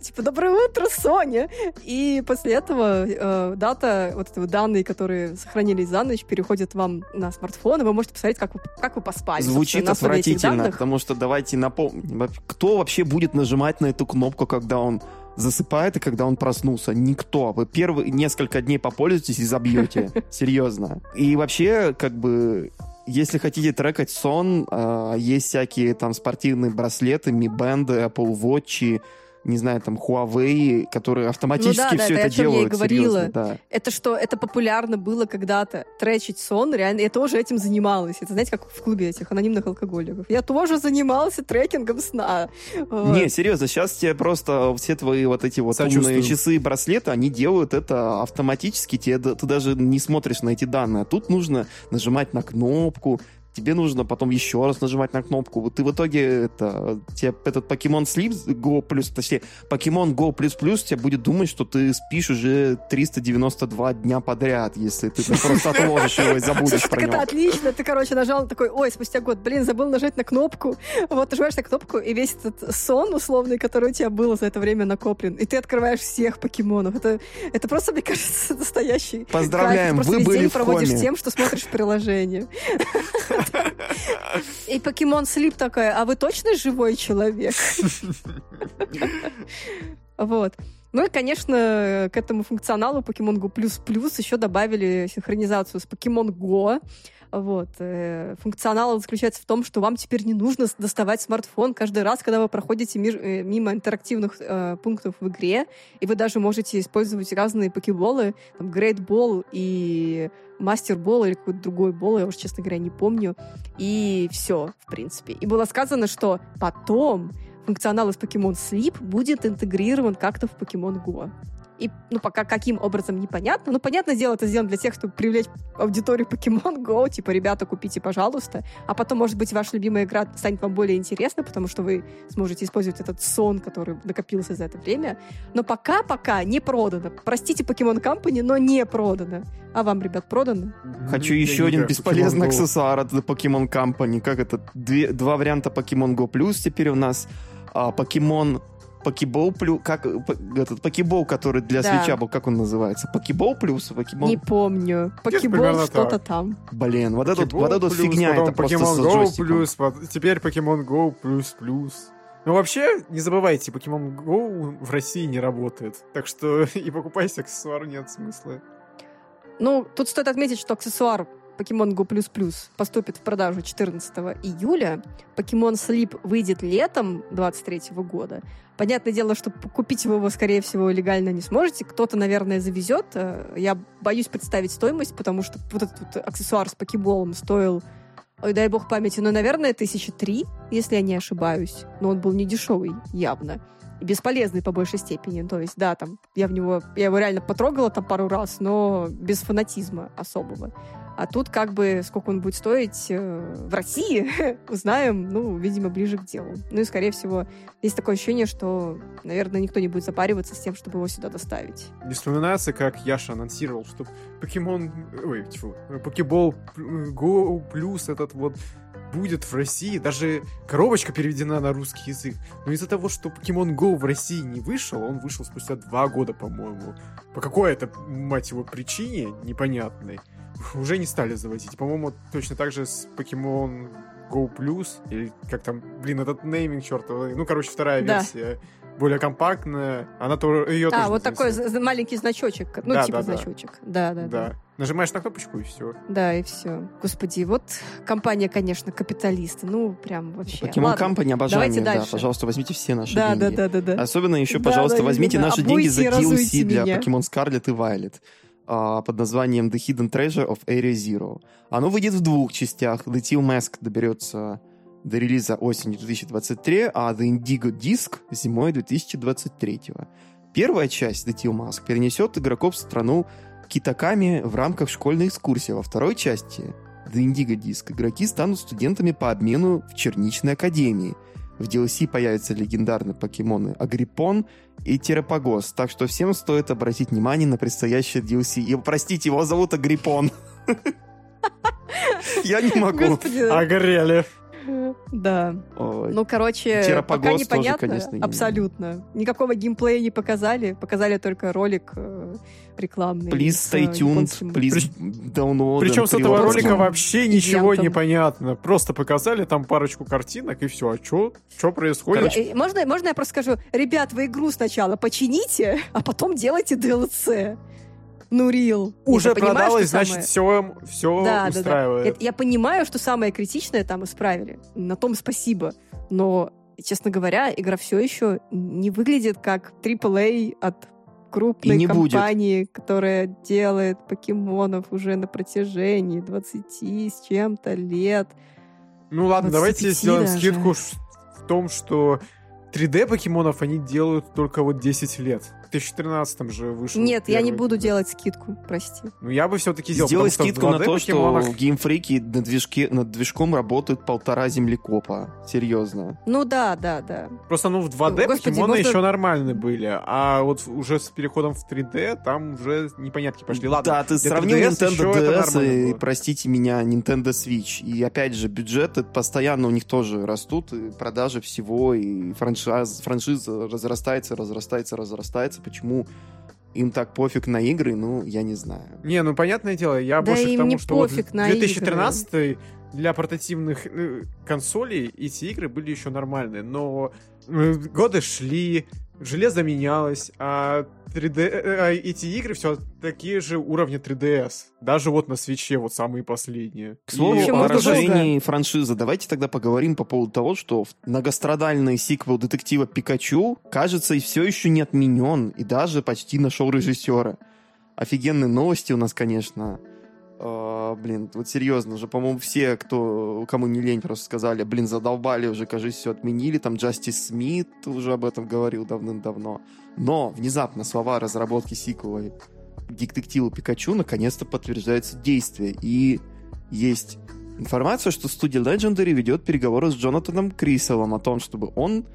Типа «Доброе утро, Соня!» И после этого э, дата, вот эти вот данные, которые сохранились за ночь, переходят вам на смартфон, и вы можете посмотреть, как вы, как вы поспали. Звучит отвратительно, потому что давайте напомним, кто вообще будет нажимать на эту кнопку, когда он засыпает и когда он проснулся? Никто. Вы первые несколько дней попользуетесь и забьете. Серьезно. И вообще, как бы, если хотите трекать сон, а, есть всякие там спортивные браслеты, Mi Band, Apple Watch, не знаю, там Huawei, которые автоматически Ну да, да, все это это о чем я и делают. говорила. серьезно, да. Это что, это популярно было когда-то, тречить сон, реально, я тоже этим занималась. Это, знаете, как в клубе этих анонимных алкоголиков. Я тоже занимался трекингом сна. Вот. Не, серьезно, сейчас тебе просто все твои вот эти вот умные Сочувствую. часы и браслеты, они делают это автоматически, тебе, ты даже не смотришь на эти данные. А тут нужно нажимать на кнопку, тебе нужно потом еще раз нажимать на кнопку. Вот ты в итоге это, тебе этот Pokemon Sleep Go Plus, точнее, Pokemon Go тебе будет думать, что ты спишь уже 392 дня подряд, если ты просто отложишь его и забудешь Слушай, про так это него. отлично. Ты, короче, нажал такой, ой, спустя год, блин, забыл нажать на кнопку. Вот, нажимаешь на кнопку, и весь этот сон условный, который у тебя был за это время накоплен, и ты открываешь всех покемонов. Это, это просто, мне кажется, настоящий Поздравляем, кайф. Ты просто вы были день в проводишь коме. тем, что смотришь приложение. И Покемон Слип такая, а вы точно живой человек? Вот. Ну и, конечно, к этому функционалу Pokemon Go еще добавили синхронизацию с Pokemon Go. Вот. э, Функционал заключается в том, что вам теперь не нужно доставать смартфон каждый раз, когда вы проходите э, мимо интерактивных э, пунктов в игре, и вы даже можете использовать разные покеболы, там, Great Ball и Мастер Бол или какой-то другой бол, я уже, честно говоря, не помню. И все, в принципе. И было сказано, что потом функционал из Pokemon Sleep будет интегрирован как-то в Pokemon Go. И, ну, пока каким образом непонятно. Ну, понятное дело, это сделано для тех, чтобы привлечь аудиторию Pokemon Go. Типа, ребята, купите, пожалуйста. А потом, может быть, ваша любимая игра станет вам более интересной, потому что вы сможете использовать этот сон, который накопился за это время. Но пока-пока не продано. Простите, Pokemon Company, но не продано. А вам, ребят, продано? Хочу Я еще один бесполезный аксессуар от Pokemon Company. Как это? Две- два варианта Pokemon Go Plus теперь у нас. А, Pokemon Pokeball Plus, как э, по- этот Pokeball, который для Да. свеча был, как он называется? Pokeball Plus? Pokemon... Не помню. Покебол что-то так. там. Блин, вот Pokemon вот эта плюс, фигня, потом это просто Pokemon Go джойстиком. плюс, теперь Pokemon Go плюс плюс. Ну, вообще, не забывайте, Pokemon Go в России не работает. Так что и покупать аксессуар нет смысла. Ну, тут стоит отметить, что аксессуар Pokemon Go++ поступит в продажу 14 июля, Pokemon Sleep выйдет летом 23 года. Понятное дело, что купить вы его, скорее всего, легально не сможете. Кто-то, наверное, завезет. Э, я боюсь представить стоимость, потому что вот этот вот аксессуар с покеболом стоил ой, дай бог памяти, но, наверное, тысячи три, если я не ошибаюсь. Но он был не дешевый, явно бесполезный по большей степени. То есть, да, там, я в него, я его реально потрогала там пару раз, но без фанатизма особого. А тут как бы сколько он будет стоить э, в России, узнаем, ну, видимо, ближе к делу. Ну и, скорее всего, есть такое ощущение, что, наверное, никто не будет запариваться с тем, чтобы его сюда доставить. Вспоминается, как Яша анонсировал, что покемон... Ой, тьфу, покебол Go Plus этот вот будет в России. Даже коробочка переведена на русский язык. Но из-за того, что Pokemon Go в России не вышел, он вышел спустя два года, по-моему. По какой это, мать его, причине непонятной, уже не стали завозить. По-моему, точно так же с Pokemon Go Plus, или как там, блин, этот нейминг чертовый. Ну, короче, вторая да. версия более компактная. Она тоже ее А, вот такой маленький значочек. Ну, да, типа да, значочек. Да. да, да, да. Нажимаешь на кнопочку и все. Да, и все. Господи, вот компания, конечно, капиталисты. Ну, прям вообще. Покемон Company обожание, да. Пожалуйста, возьмите все наши да, деньги. Да, да, да, да. Особенно еще, пожалуйста, да, возьмите наши деньги за DLC для Покемон Scarlet и Violet а, под названием The Hidden Treasure of Area Zero. Оно выйдет в двух частях. The Teal Mask доберется до релиза осенью 2023, а The Indigo Disc зимой 2023. Первая часть The Teal Mask перенесет игроков в страну Китаками в рамках школьной экскурсии. Во второй части The Indigo Disc игроки станут студентами по обмену в Черничной Академии. В DLC появятся легендарные покемоны Агриппон и Терапагос, так что всем стоит обратить внимание на предстоящее DLC. И, простите, его зовут Агриппон. Я не могу. Огрели. Да. Ой. Ну, короче, пока непонятно. Тоже, конечно, абсолютно. Никакого геймплея не показали. Показали только ролик э, рекламный. Please stay tuned, please download. Причем с этого ролика вообще ничего не понятно. Просто показали там парочку картинок и все. А что? Что происходит? Короче, можно, можно я просто скажу? Ребят, вы игру сначала почините, а потом делайте DLC. Ну, рил. Уже продалось, значит, все, все да, устраивает. Да, да. Я, я понимаю, что самое критичное там исправили. На том спасибо. Но, честно говоря, игра все еще не выглядит как AAA от крупной не компании, будет. которая делает покемонов уже на протяжении 20 с чем-то лет. Ну ладно, давайте сделаем даже. скидку в том, что 3D покемонов они делают только вот 10 лет. В 2013 же вышел. Нет, первый. я не буду делать скидку, прости. Ну, я бы все-таки сделал. Сделай скидку на то, покемонах... что в геймфрике над, движке, над движком работают полтора землекопа. Серьезно. Ну да, да, да. Просто, ну, в 2D Господи, покемоны можно... еще нормальные были, а вот уже с переходом в 3D там уже непонятки пошли. Ладно, да, ты сравнил Nintendo DS и, простите меня, Nintendo Switch. И опять же, бюджеты постоянно у них тоже растут, и продажи всего, и франшиз, франшиза разрастается, разрастается, разрастается нравится, почему им так пофиг на игры, ну, я не знаю. Не, ну, понятное дело, я да больше к тому, что вот 2013 игры. для портативных э, консолей эти игры были еще нормальные, но э, годы шли, железо менялось, а 3D, э, э, эти игры все такие же уровня 3DS. Даже вот на свече вот самые последние. К слову, и... о расширении франшизы, давайте тогда поговорим по поводу того, что многострадальный сиквел детектива Пикачу, кажется, и все еще не отменен, и даже почти нашел режиссера. Офигенные новости у нас, конечно. Uh, блин, вот серьезно же, по-моему, все, кто, кому не лень, просто сказали, блин, задолбали уже, кажется, все отменили, там Джастис Смит уже об этом говорил давным-давно. Но внезапно слова разработки сиквела детективу Пикачу наконец-то подтверждаются действия. И есть информация, что студия Legendary ведет переговоры с Джонатаном Крисовым о том, чтобы он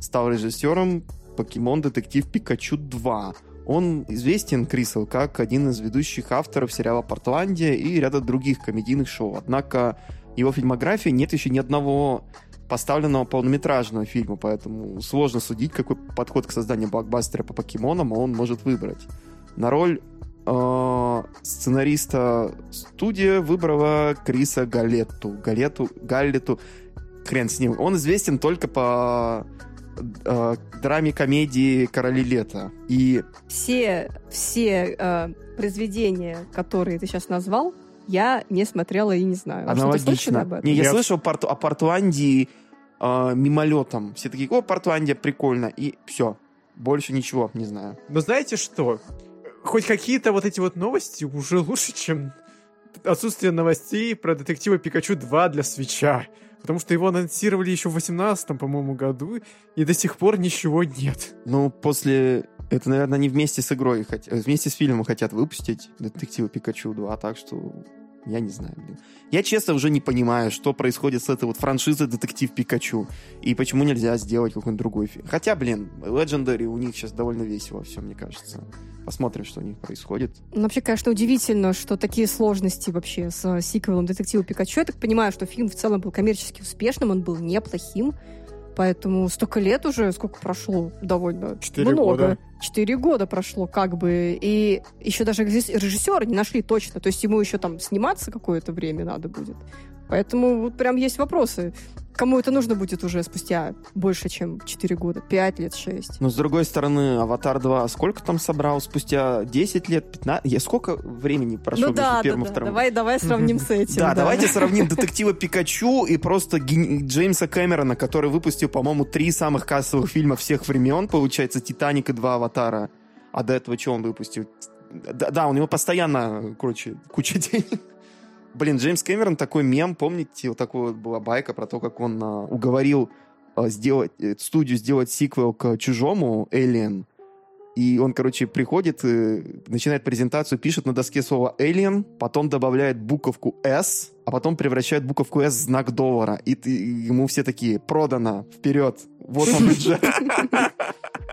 стал режиссером Покемон Детектив Пикачу 2. Он известен, Крисел, как один из ведущих авторов сериала «Портландия» и ряда других комедийных шоу. Однако его фильмографии нет еще ни одного поставленного полнометражного фильма, поэтому сложно судить, какой подход к созданию блокбастера по покемонам он может выбрать. На роль э, сценариста студия выбрала Криса Галетту. Галету, Галлету, хрен с ним. Он известен только по э, драме комедии «Короли лета». И... Все, все э, произведения, которые ты сейчас назвал, я не смотрела и не знаю. Аналогично. Не, я, я слышал порту, о Портуандии э, мимолетом. Все такие, о, Портуандия, прикольно. И все. Больше ничего не знаю. Но знаете что? Хоть какие-то вот эти вот новости уже лучше, чем отсутствие новостей про детектива Пикачу 2 для свеча. Потому что его анонсировали еще в 18 по-моему, году, и до сих пор ничего нет. Ну, после... Это, наверное, они вместе с игрой, хотят, вместе с фильмом хотят выпустить детектива Пикачу 2, так что я не знаю, блин. Я честно уже не понимаю, что происходит с этой вот франшизой Детектив Пикачу. И почему нельзя сделать какой-нибудь другой фильм. Хотя, блин, Legendary у них сейчас довольно весело все, мне кажется. Посмотрим, что у них происходит. Ну, вообще, конечно, удивительно, что такие сложности вообще с сиквелом Детектива Пикачу. Я так понимаю, что фильм в целом был коммерчески успешным, он был неплохим. Поэтому столько лет уже, сколько прошло, довольно Четыре много. Года. Четыре года прошло, как бы. И еще даже режиссера не нашли точно. То есть ему еще там сниматься какое-то время надо будет. Поэтому вот прям есть вопросы. Кому это нужно будет уже спустя больше, чем 4 года? 5 лет, 6? Но, с другой стороны, «Аватар 2» сколько там собрал? Спустя 10 лет, 15? Я сколько времени прошло ну, да, между первым да, и вторым? Давай, давай сравним с этим. Да, давайте сравним детектива Пикачу и просто Джеймса Кэмерона, который выпустил, по-моему, три самых кассовых фильма всех времен, получается, «Титаник» и два «Аватара». А до этого что он выпустил? Да, да, у него постоянно, короче, куча денег. Блин, Джеймс Кэмерон такой мем, помните, вот такая вот была байка про то, как он а, уговорил а, сделать, э, студию сделать сиквел к «Чужому» Alien, и он, короче, приходит, э, начинает презентацию, пишет на доске слово «Alien», потом добавляет буковку «S», а потом превращает буковку «S» в знак доллара. И, ты, ему все такие «Продано! Вперед! Вот он бюджет!»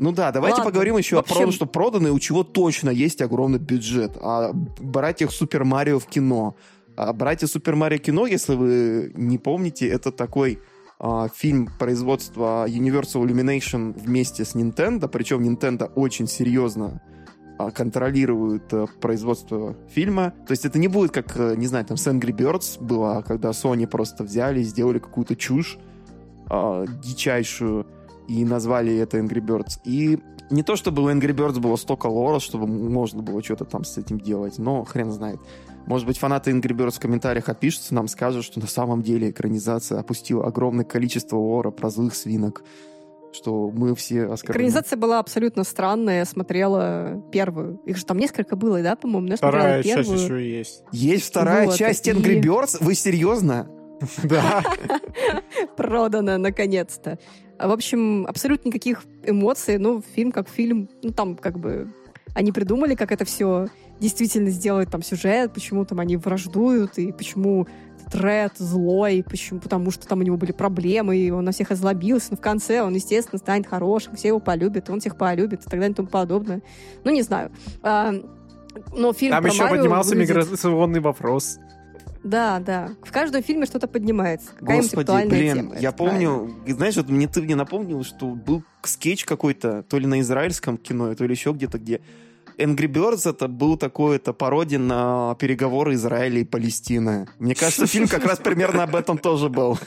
Ну да, давайте Ладно. поговорим еще общем... о том, что проданы, у чего точно есть огромный бюджет. О братьях Супер Марио в кино. А братья Супер Марио кино, если вы не помните, это такой а, фильм производства Universal Illumination вместе с Nintendo, причем Nintendo очень серьезно а, контролирует а, производство фильма. То есть это не будет как, э, не знаю, там с Angry Birds было, когда Sony просто взяли и сделали какую-то чушь а, дичайшую и назвали это Angry Birds. И не то, чтобы у Angry Birds было столько лора, чтобы можно было что-то там с этим делать, но хрен знает. Может быть, фанаты Angry Birds в комментариях опишутся, нам скажут, что на самом деле экранизация опустила огромное количество лора про злых свинок, что мы все оскорблены. Экранизация была абсолютно странная. Я смотрела первую. Их же там несколько было, да, по-моему? Я вторая часть еще есть. Есть вторая вот, часть и... Angry Birds? Вы серьезно? Да. Продано, наконец-то. В общем, абсолютно никаких эмоций. Ну, фильм как фильм. Ну, там как бы они придумали, как это все действительно сделать, там, сюжет, почему там они враждуют, и почему Ред злой, почему? Потому что там у него были проблемы, и он на всех озлобился. Но в конце он, естественно, станет хорошим, все его полюбят, он всех полюбит, и так далее и тому подобное. Ну, не знаю. А, но фильм Там еще Марио поднимался выглядит... миграционный вопрос. Да, да. В каждом фильме что-то поднимается. Господи, блин, тема, я помню, правильно. знаешь, вот мне ты мне напомнил, что был скетч какой-то, то ли на израильском кино, то ли еще где-то, где Angry Birds это был такой, это пародия на переговоры Израиля и Палестины. Мне кажется, фильм как раз примерно об этом тоже был.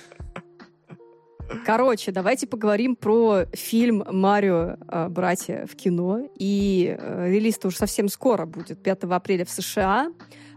Короче, давайте поговорим про фильм «Марио. А, братья» в кино. И э, релиз-то уже совсем скоро будет, 5 апреля в США.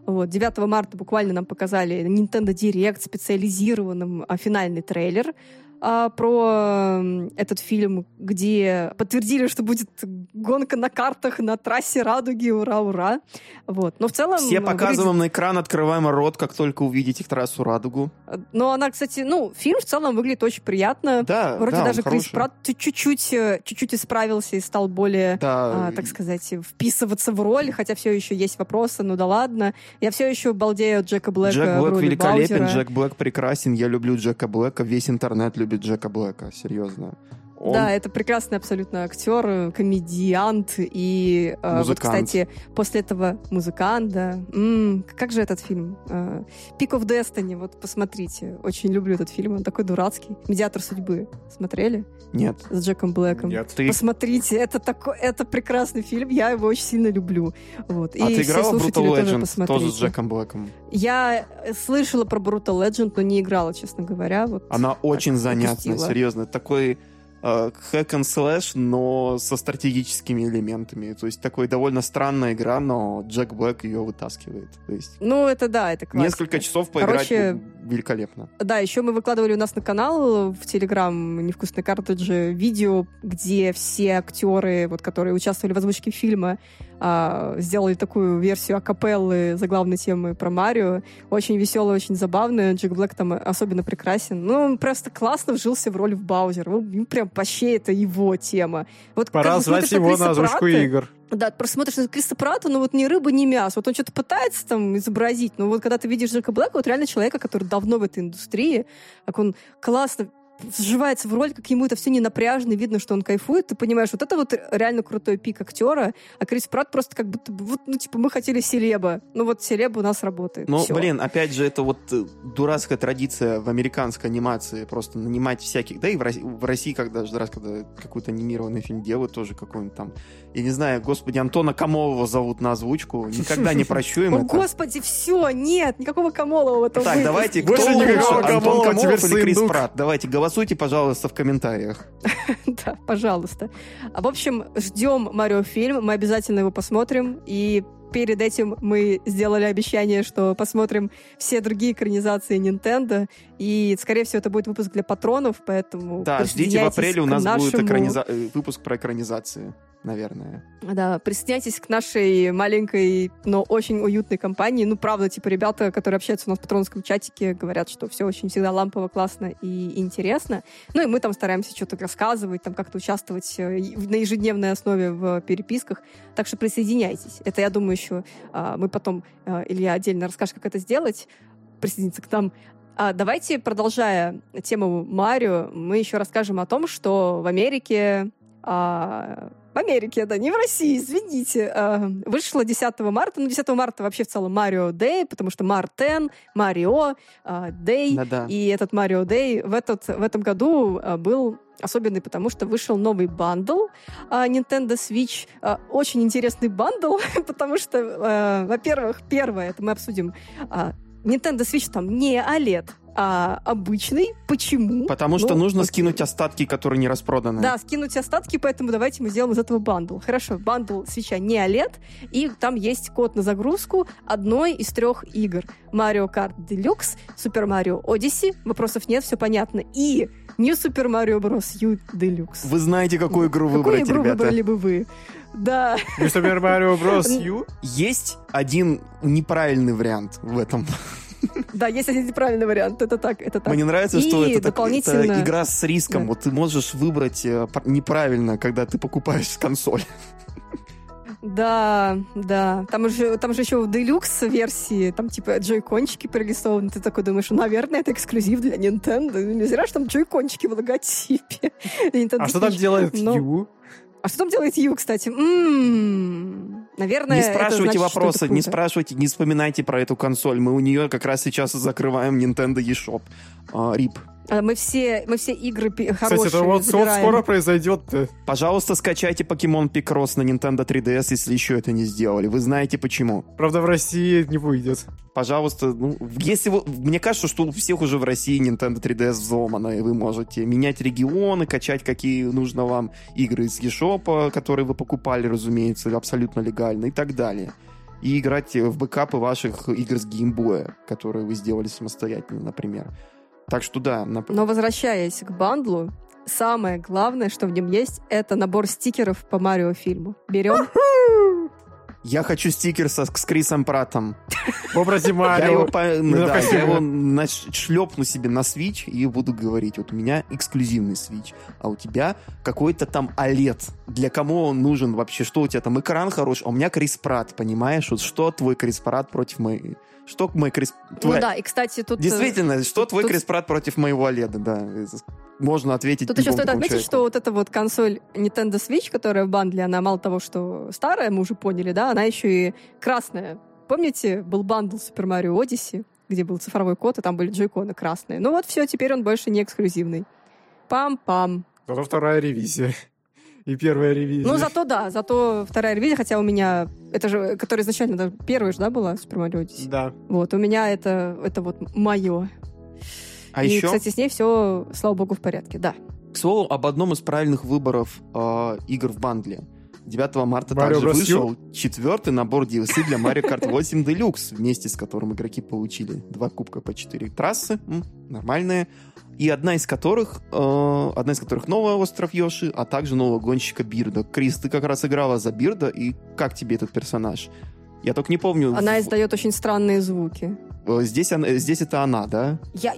Вот, 9 марта буквально нам показали Nintendo Direct специализированным а, финальный трейлер а, про этот фильм, где подтвердили, что будет гонка на картах на трассе Радуги, ура, ура. Вот. Но в целом... Все показываем выглядит... на экран, открываем рот, как только увидите трассу Радугу. Но она, кстати, ну, фильм в целом выглядит очень приятно. Да, Вроде да, даже Крис Пратт чуть-чуть, чуть-чуть исправился и стал более, да. а, так сказать, вписываться в роль, хотя все еще есть вопросы, ну да ладно. Я все еще балдею от Джека Блэка Джек Блэк великолепен, Баузера. Джек Блэк прекрасен, я люблю Джека Блэка, весь интернет любит Джека Блэка, серьезно. Он... Да, это прекрасный абсолютно актер, комедиант и, э, вот, кстати, после этого музыкант, да. М-м, как же этот фильм? Э, Peak of Destiny, вот посмотрите. Очень люблю этот фильм, он такой дурацкий. Медиатор судьбы. Смотрели? Нет. С Джеком Блэком. Нет. Ты... Посмотрите, это такой, это прекрасный фильм, я его очень сильно люблю. Вот. А и ты играла в Brutal Legend тоже, тоже с Джеком Блэком? Я слышала про Brutal Legend, но не играла, честно говоря. Вот Она очень занятная, серьезно. Такой hack and slash, но со стратегическими элементами. То есть такой довольно странная игра, но Джек Блэк ее вытаскивает. То есть Ну, это да, это классика. несколько часов поиграть Короче, великолепно. Да, еще мы выкладывали у нас на канал в Телеграм «Невкусные картриджи» видео, где все актеры, вот, которые участвовали в озвучке фильма, а, сделали такую версию акапеллы заглавной темы про Марио. Очень веселая, очень забавная. Джек Блэк там особенно прекрасен. Ну, он просто классно вжился в роль в Баузер. Ну, прям вообще это его тема. Вот Пора звать его на озвучку игр. Да, ты просто смотришь на Криса Пратта, ну вот ни рыба, ни мясо. Вот он что-то пытается там изобразить, но вот когда ты видишь Джека Блэка, вот реально человека, который давно в этой индустрии, как он классно вживается в роль, как ему это все не напряжно, видно, что он кайфует, ты понимаешь, вот это вот реально крутой пик актера, а Крис Пратт просто как будто бы, вот, ну, типа, мы хотели селеба, ну вот селеба у нас работает. Ну, блин, опять же, это вот э, дурацкая традиция в американской анимации просто нанимать всяких, да и в России, в России когда каждый раз, когда какой-то анимированный фильм делают, тоже какой-нибудь там, я не знаю, господи, Антона Камолова зовут на озвучку, никогда не прощу им О, это. господи, все, нет, никакого Камолова в этом Так, давайте, Больше кто никакого лучше, Антон Камолова, Камолов или Крис. Пратт? Давайте, голосуйте, пожалуйста, в комментариях. Да, пожалуйста. А, В общем, ждем Марио фильм, мы обязательно его посмотрим, и перед этим мы сделали обещание, что посмотрим все другие экранизации Nintendo, и, скорее всего, это будет выпуск для патронов, поэтому Да, ждите в апреле у нас будет экраниза- э, выпуск про экранизации, наверное. Да, присоединяйтесь к нашей маленькой, но очень уютной компании. Ну, правда, типа, ребята, которые общаются у нас в патронском чатике, говорят, что все очень всегда лампово, классно и интересно. Ну, и мы там стараемся что-то рассказывать, там как-то участвовать э, на ежедневной основе в переписках. Так что присоединяйтесь. Это, я думаю, еще а, мы потом, а, Илья отдельно расскажет, как это сделать, присоединиться к нам. А давайте, продолжая тему Марио, мы еще расскажем о том, что в Америке а, в Америке, да, не в России, извините. А, Вышло 10 марта. Ну, 10 марта вообще в целом Mario Day, потому что Mar ten, Mario, а, Day. Да-да. И этот Mario Day в, этот, в этом году а, был особенный, потому что вышел новый bundle Nintendo Switch. Очень интересный bundle, потому что, во-первых, первое, это мы обсудим, Nintendo Switch там не OLED, а обычный. Почему? Потому что Ну, нужно окей. скинуть остатки, которые не распроданы. Да, скинуть остатки, поэтому давайте мы сделаем из этого bundle. Хорошо, bundle Switch'а не OLED, и там есть код на загрузку одной из трех игр. Mario Kart Deluxe, Super Mario Odyssey, вопросов нет, все понятно, и New Super Mario Bros. U Deluxe. Вы знаете, какую игру Какую выбрать, игру ребята? выбрали бы вы? Да, New Super Mario Bros. U. Есть один неправильный вариант в этом. да, есть один неправильный вариант, это так, это так. Мне нравится, что это, так- дополнительно- это игра с риском. Да. Вот ты можешь выбрать э, пр- неправильно, когда ты покупаешь консоль. Да, да. Там же, там же еще в делюкс версии, там типа джойкончики прорисованы. Ты такой думаешь, ну, наверное, это эксклюзив для Nintendo. Не зря же там джойкончики в логотипе. Nintendo А что там Switch. делает Но- U? А что там делает Ю, кстати? М, Наверное, не спрашивайте значит, вопросы, не спрашивайте, не вспоминайте про эту консоль. Мы у нее как раз сейчас закрываем Nintendo eShop. Рип. А Мы все, мы все игры хорошие Кстати, это вот, вот скоро произойдет. Пожалуйста, скачайте Pokemon Picross на Nintendo 3DS, если еще это не сделали. Вы знаете почему. Правда, в России не выйдет. Пожалуйста, ну, если вы... Мне кажется, что у всех уже в России Nintendo 3DS взломана, и вы можете менять регионы, качать какие нужно вам игры из eShop, которые вы покупали, разумеется, абсолютно легально и так далее. И играть в бэкапы ваших игр с геймбоя, которые вы сделали самостоятельно, например. Так что да, нап- Но возвращаясь к бандлу, самое главное, что в нем есть, это набор стикеров по Марио фильму. Берем я хочу стикер со, с Крисом Праттом. В образе Я его, Марио. по- да, я его шлепну себе на Switch и буду говорить, вот у меня эксклюзивный Switch, а у тебя какой-то там OLED. Для кого он нужен вообще? Что у тебя там экран хороший? А у меня Крис Пратт, понимаешь? Вот что твой Крис Пратт против моей... Что мой Крис... Ну твой- да, и, кстати, тут... э, Действительно, что тут- твой тут- Крис Пратт против моего OLED, да. Можно ответить Тут еще стоит отметить, человеку. что вот эта вот консоль Nintendo Switch, которая в бандле, она мало того, что старая, мы уже поняли, да, она еще и красная. Помните, был бандл Super Mario Odyssey, где был цифровой код, и там были джойконы красные. Ну вот все, теперь он больше не эксклюзивный. Пам-пам. Зато вторая ревизия. И первая ревизия. Ну, зато да, зато вторая ревизия, хотя у меня, это же, которая изначально да, первая же, да, была Super Mario Odyssey. Да. Вот, у меня это, это вот мое. А и, еще... кстати, с ней все, слава богу, в порядке, да. К слову, об одном из правильных выборов э, игр в бандле. 9 марта Mario также Bros. вышел четвертый набор DLC для Mario Kart 8 Deluxe, вместе с которым игроки получили два кубка по 4 трассы, м, нормальные, и одна из которых, э, одна из которых новая остров Йоши, а также нового гонщика Бирда. Крис, ты как раз играла за Бирда, и как тебе этот персонаж? Я только не помню. Она в- издает очень странные звуки. э, Здесь, она- здесь это она, да? Я...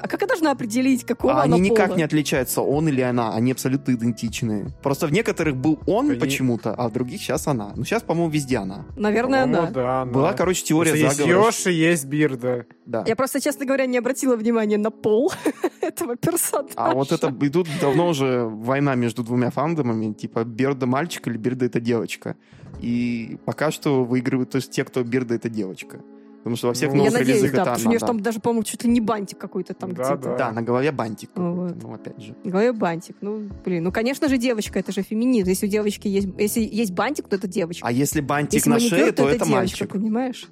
А как я должна определить, какого А она они никак пола? не отличаются, он или она. Они абсолютно идентичные. Просто в некоторых был он Они- почему-то, а в других сейчас она. Ну, сейчас, по-моему, везде она. Наверное, она. да, она. Была, короче, теория Потому заговора. Есть Йоши, есть Бирда. Да. Я просто, честно говоря, не обратила внимания на пол этого персонажа. А вот это и тут давно уже война между двумя фандомами, типа Берда мальчик или Берда это девочка. И пока что выигрывают то есть те, кто Берда это девочка. Потому что во всех Ну, Я новых надеюсь, релизах да, это потому что у она, нее же да. там даже, по-моему, чуть ли не бантик какой-то там Да, где-то. Да, на голове бантик. Ну вот. Ну, опять же. На голове бантик. Ну, блин, ну, конечно же, девочка, это же феминизм. Если у девочки есть... Если есть бантик, то это девочка. А если бантик Если на маникюр, шее, то, это, это девочка, мальчик. понимаешь?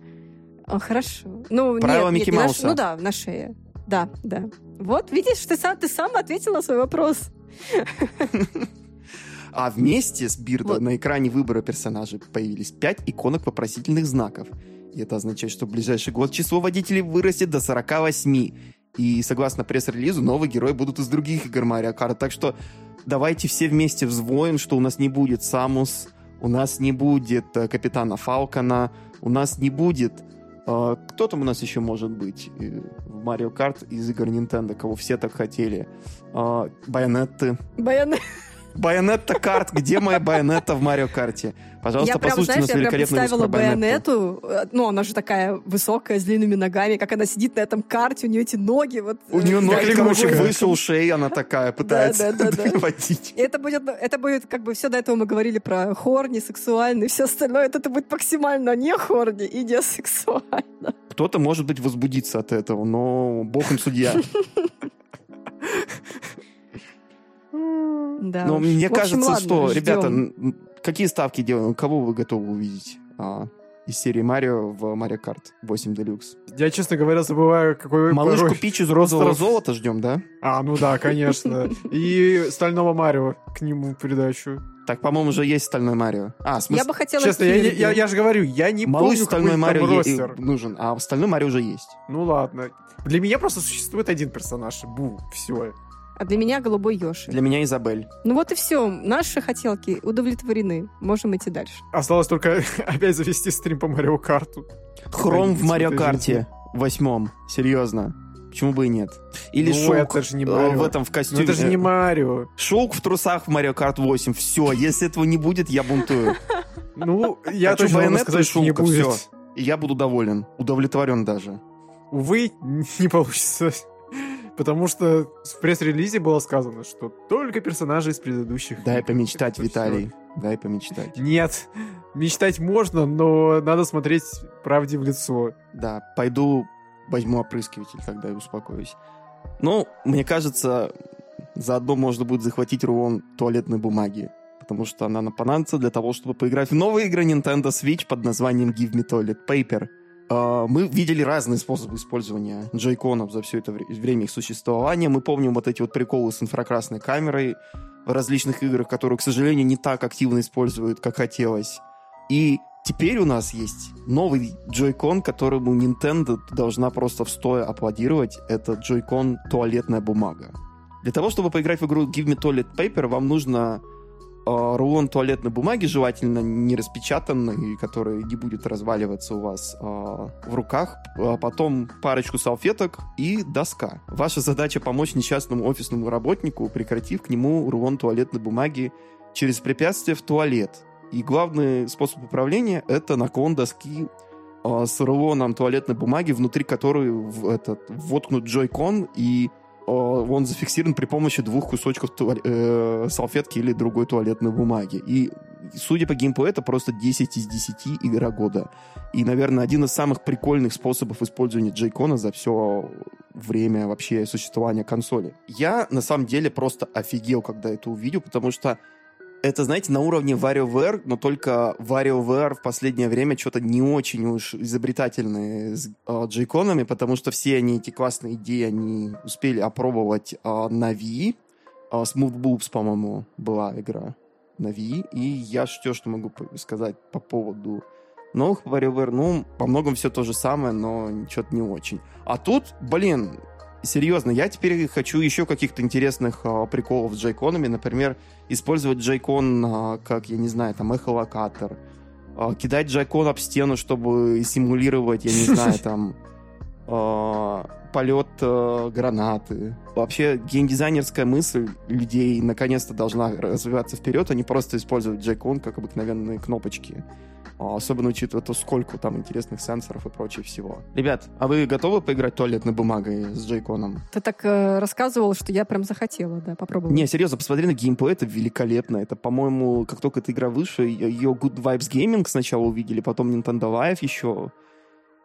А, хорошо. Ну, Правила нет, Микки нет, не на Мауса. ш- Ну да, на шее. Да, да. Вот, видишь, ты сам, ты сам ответил на свой вопрос. А вместе с Бирдо Вот. на экране выбора персонажей появились пять иконок вопросительных знаков. Это означает, что в ближайший год число водителей вырастет до 48. И согласно пресс-релизу, новые герои будут из других игр Марио Карт. Так что давайте все вместе взвоем, что у нас не будет Самус, у нас не будет э, Капитана Фалкона, у нас не будет... э, кто там у нас еще может быть э, в Марио Карт из игр Nintendo, кого все так хотели? Э, Байонетты. Байонетта карт. Где моя байонетта в Марио Карте? Пожалуйста, я прям, послушайте знаешь, нас я прям представила байонету. э, Ну, она же такая высокая, с длинными ногами, как она сидит на этом карте, у нее эти ноги вот... У э, нее ноги, как короче, выше ушей, она такая пытается водить. Это будет, это будет, как бы, все до этого мы говорили про хорни, сексуальный, все остальное. Это будет максимально не хорни и не сексуально. Кто-то, может быть, возбудится от этого, но бог им судья. Да Но уж. мне В общем, кажется, ладно, что, ждем. ребята, какие ставки делаем? Кого вы готовы увидеть а, из серии Марио в Марио Карт 8 Deluxe? Я, честно говоря, забываю, какой Малышку порой- Пич из розового золота ждем, да? А, ну да, конечно. И Стального Марио к нему в придачу. Так, по-моему, уже есть Стальной Марио. А, в смысле, Я бы хотела Честно, я, я, я же говорю, я не Малыш помню, Стальной какой Марио там е- ростер. нужен, а Стальной Марио уже есть. Ну ладно. Для меня просто существует один персонаж. Бу, все. А для меня голубой Йоши. Для меня Изабель. Ну вот и все. Наши хотелки удовлетворены. Можем идти дальше. Осталось только опять завести стрим по Марио Карту. Хром в Марио Карте восьмом. Серьезно. Почему бы и нет? Или Ну, Шоук это же не э, Марио. в этом в Ну костюме. это же не Марио. Шоук в трусах в Марио Карт 8. Все, если этого не будет, я бунтую. Ну, я Хочу точно могу сказать, и что не будет. всё. И я буду доволен. Удовлетворен даже. Увы, не получится. Потому что в пресс-релизе было сказано, что только персонажи из предыдущих. Дай помечтать, Виталий. Дай помечтать. Нет, мечтать можно, но надо смотреть правде в лицо. Да, пойду возьму опрыскиватель, когда я успокоюсь. Ну, мне кажется, заодно можно будет захватить рулон туалетной бумаги. Потому что она нам понадобится для того, чтобы поиграть в новые игры Nintendo Switch под названием Give Me Toilet Paper. А, Мы видели разные способы использования джойконов за все это вре- время их существования. Мы помним вот эти вот приколы с инфракрасной камерой в различных играх, которые, к сожалению, не так активно используют, как хотелось. И теперь у нас есть новый джойкон, которому Nintendo должна просто в стоя аплодировать. Это джойкон туалетная бумага. Для того, чтобы поиграть в игру Give Me Toilet Paper, вам нужно рулон туалетной бумаги, желательно не распечатанный, который не будет разваливаться у вас э, в руках, а потом парочку салфеток и доска. Ваша задача помочь несчастному офисному работнику, прекратив к нему рулон туалетной бумаги через препятствие в туалет. И главный способ управления — это наклон доски э, с рулоном туалетной бумаги, внутри которой этот, воткнут джойкон, и э, он зафиксирован при помощи двух кусочков туале- э, салфетки или другой туалетной бумаги. И, судя по геймплею, это просто 10 из 10 игра года. И, наверное, один из самых прикольных способов использования джейкона за все время вообще существования консоли. Я, на самом деле, просто офигел, когда это увидел, потому что это, знаете, на уровне WarioWare, но только WarioWare в последнее время что-то не очень уж изобретательные с э, джейконами, потому что все они, эти классные идеи, они успели опробовать э, на Wii, А, Smooth Boobs, по-моему, была игра на Wii. И я все, что могу сказать по поводу новых WarioWare, ну, по многому все то же самое, но что-то не очень. А тут, блин, серьезно, я теперь хочу еще каких-то интересных а, приколов с джейконами. Например, использовать джейкон а, как, я не знаю, там, эхолокатор. А, кидать джейкон об стену, чтобы симулировать, я не знаю, там, а, полет а, гранаты. Вообще, геймдизайнерская мысль людей наконец-то должна развиваться вперед, а не просто использовать джейкон как обыкновенные кнопочки. А, Особенно учитывая то, сколько там интересных сенсоров и прочего всего. Ребят, а вы готовы поиграть туалетной бумагой с джейконом? Ты так э, рассказывал, что я прям захотела, да, попробовать. Не, серьезно, посмотри на геймплей, это великолепно. Это, по-моему, как только эта игра вышла, ее Good Vibes Gaming сначала увидели, потом Nintendo Live еще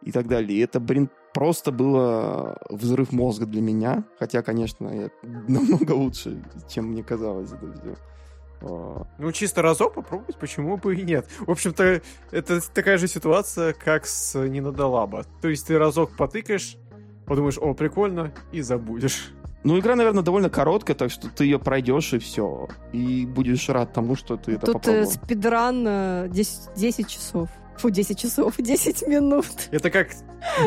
и так далее. И это, блин, просто было взрыв мозга для меня. Хотя, конечно, я намного лучше, чем мне казалось это все. А, Ну, чисто разок попробовать, почему бы и нет. В общем-то, это такая же ситуация, как с Нинодолаба. То есть ты разок потыкаешь, подумаешь, о, прикольно, и забудешь. Ну, игра, наверное, довольно короткая, так что ты ее пройдешь и все. И будешь рад тому, что ты это Тут э, попробовал. спидран э, 10, 10 часов. Фу, 10 часов, 10 минут. Это как...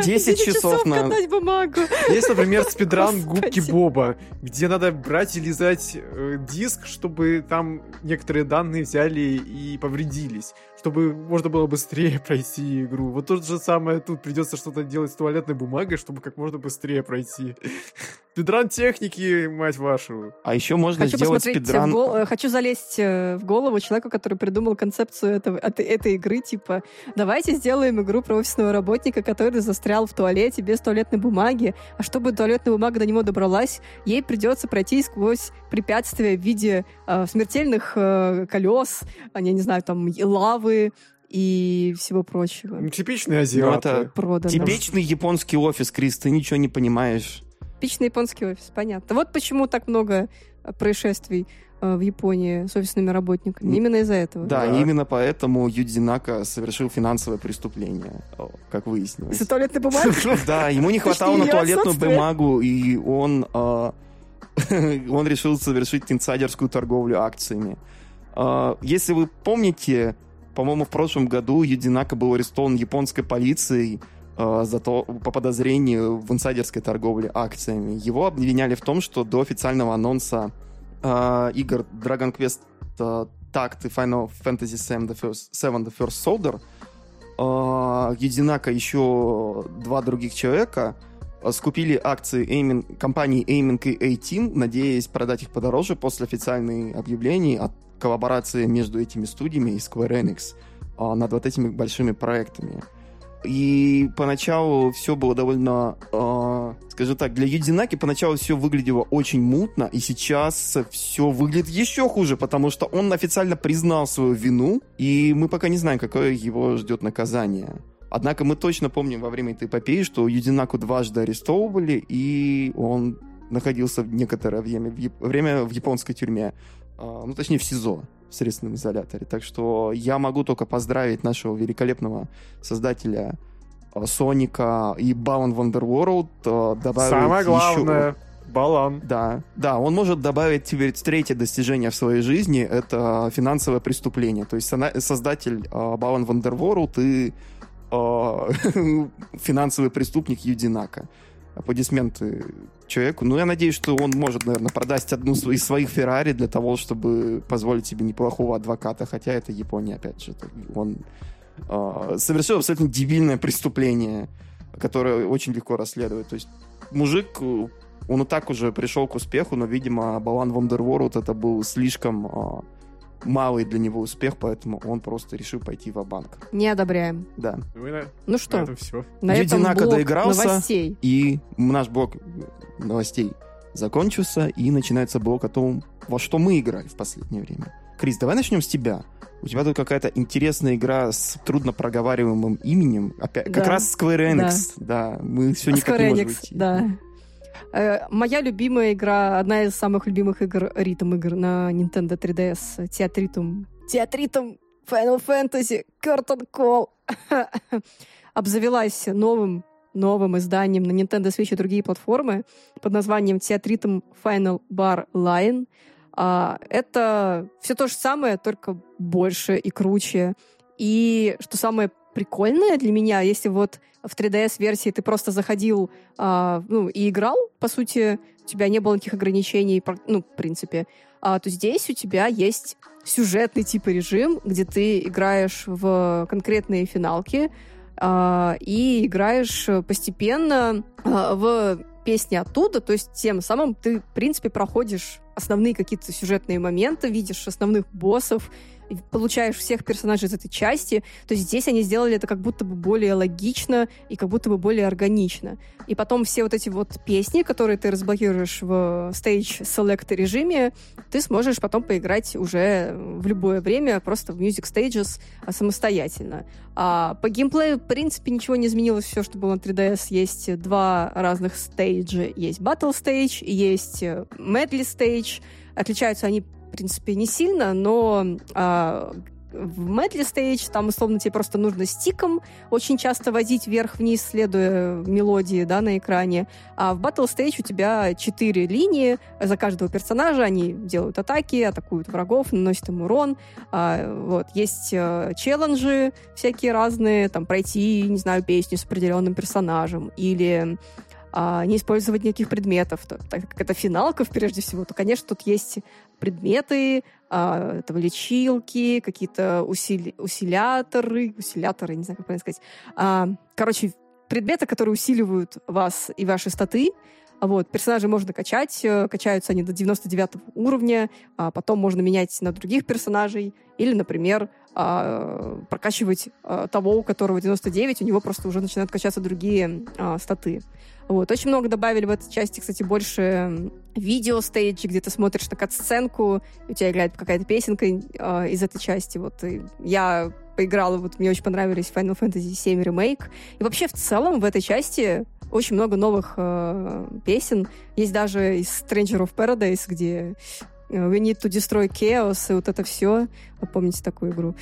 10 часов на... катать бумагу. Есть, например, спидран Господи. губки Боба, где надо брать и лизать э, диск, чтобы там некоторые данные взяли и повредились. Чтобы можно было быстрее пройти игру. Вот то же самое тут придется что-то делать с туалетной бумагой, чтобы как можно быстрее пройти. Спидран техники, мать вашу. А еще можно Хочу сделать спидран... гол- хочу залезть э, в голову человеку, который придумал концепцию этого, этой, этой игры, типа, давайте сделаем игру про офисного работника, который застрял в туалете без туалетной бумаги, а чтобы туалетная бумага до него добралась, ей придется пройти сквозь препятствия в виде э, смертельных э, колес, я не знаю, там, лавы и всего прочего. Ну, Типичные азиаты. это Продано. Типичный японский офис, Крис, ты ничего не понимаешь. Типичный японский офис, понятно. Вот почему так много э, происшествий э, в Японии с офисными работниками. Именно из-за этого. Да, Да. именно поэтому Юдзинака совершил финансовое преступление, как выяснилось. Из-за туалетной бумаги? Да, ему не хватало на туалетную бумагу, и он, а, он решил совершить инсайдерскую торговлю акциями. А, Если вы помните, по-моему, в прошлом году Юдинака был арестован японской полицией а, за то, по подозрению в инсайдерской торговле акциями. Его обвиняли в том, что до официального анонса а, игр Dragon Quest а, Tact и Final Fantasy VII The First, Seven The First Soldier Юдинака еще два других человека скупили акции Aiming, компании Aiming и A-Team, надеясь продать их подороже после официальных объявлений о коллаборации между этими студиями и Square Enix а, над вот этими большими проектами. И поначалу все было довольно, а, скажем так, для Юдинаки поначалу все выглядело очень мутно, и сейчас все выглядит еще хуже, потому что он официально признал свою вину, и мы пока не знаем, какое его ждет наказание. Однако мы точно помним во время этой эпопеи, что Юдинаку дважды арестовывали, и он находился в некоторое время в, яп- время в японской тюрьме, А, ну, точнее, в СИЗО, в следственном изоляторе. Так что я могу только поздравить нашего великолепного создателя а, Соника и Bound Wonderworld, а, добавить Самое еще- главное, балан. да, да, он может добавить теперь третье достижение в своей жизни, это финансовое преступление. То есть создатель Балан Вандерворлд и финансовый преступник Юдинака. Аплодисменты человеку. Ну, я надеюсь, что он может, наверное, продать одну из своих Феррари для того, чтобы позволить себе неплохого адвоката, хотя это Япония, опять же. Он э, совершил абсолютно дебильное преступление, которое очень легко расследовать. То есть мужик э, он и так уже пришел к успеху, но, видимо, Балан Вондерворлд это был слишком а, малый для него успех, поэтому он просто решил пойти в банк Не одобряем. Да. Ну на, Ну на что, этом все. на этом блок доигрался. новостей. И наш блок новостей закончился, и начинается блок о том, во что мы играли в последнее время. Крис, давай начнем с тебя. У тебя тут какая-то интересная игра с трудно проговариваемым именем. Опять, как Да. раз Square Enix. Да. мы все никак Square не можем Enix, уйти. да. Э, Моя любимая игра, одна из самых любимых игр, ритм игр на Nintendo 3DS, Театритум. Театритум Final Fantasy Curtain Call. Обзавелась новым новым изданием на Nintendo Switch и другие платформы под названием Theatritum Final Bar Line. А, это все то же самое, только больше и круче. И что самое прикольное для меня, если вот в 3DS-версии ты просто заходил а, ну, и играл, по сути, у тебя не было никаких ограничений, ну, в принципе, а, то здесь у тебя есть сюжетный типа режим, где ты играешь в конкретные финалки а, и играешь постепенно а, в песни оттуда, то есть тем самым ты, в принципе, проходишь основные какие-то сюжетные моменты, видишь основных боссов, получаешь всех персонажей из этой части, то здесь они сделали это как будто бы более логично и как будто бы более органично. И потом все вот эти вот песни, которые ты разблокируешь в Stage Select режиме, ты сможешь потом поиграть уже в любое время просто в Music Stages а, самостоятельно. А по геймплею, в принципе, ничего не изменилось. Все, что было на 3DS, есть два разных стейджа. Есть Battle Stage, есть э, Medley Stage. Отличаются они в принципе, не сильно, но а, в Medley Stage там, условно, тебе просто нужно стиком очень часто возить вверх-вниз, следуя мелодии, да, на экране. А в Battle Stage у тебя четыре линии. За каждого персонажа они делают атаки, атакуют врагов, наносят им урон. А, вот. Есть а, челленджи всякие разные, там, пройти, не знаю, песню с определенным персонажем или а, не использовать никаких предметов, то, так как это финалка прежде всего, то, конечно, тут есть предметы, а, это лечилки, какие-то усили, усиляторы, усиляторы, не знаю, как правильно сказать. А, короче, предметы, которые усиливают вас и ваши статы, вот, персонажи можно качать, э, качаются они до 99 уровня, а потом можно менять на других персонажей, или, например, а, прокачивать а, того, у которого 99, у него просто уже начинают качаться другие статы. Вот. Очень много добавили в этой части, кстати, больше видео-стейджи, где ты смотришь на кат-сценку, у тебя играет какая-то песенка э, из этой части. Вот и я поиграла, вот мне очень понравились Final Fantasy VII Remake. И вообще в целом в этой части очень много новых э, песен. Есть даже из Stranger of Paradise, где We need to destroy chaos, и вот это все. Вы помните такую игру?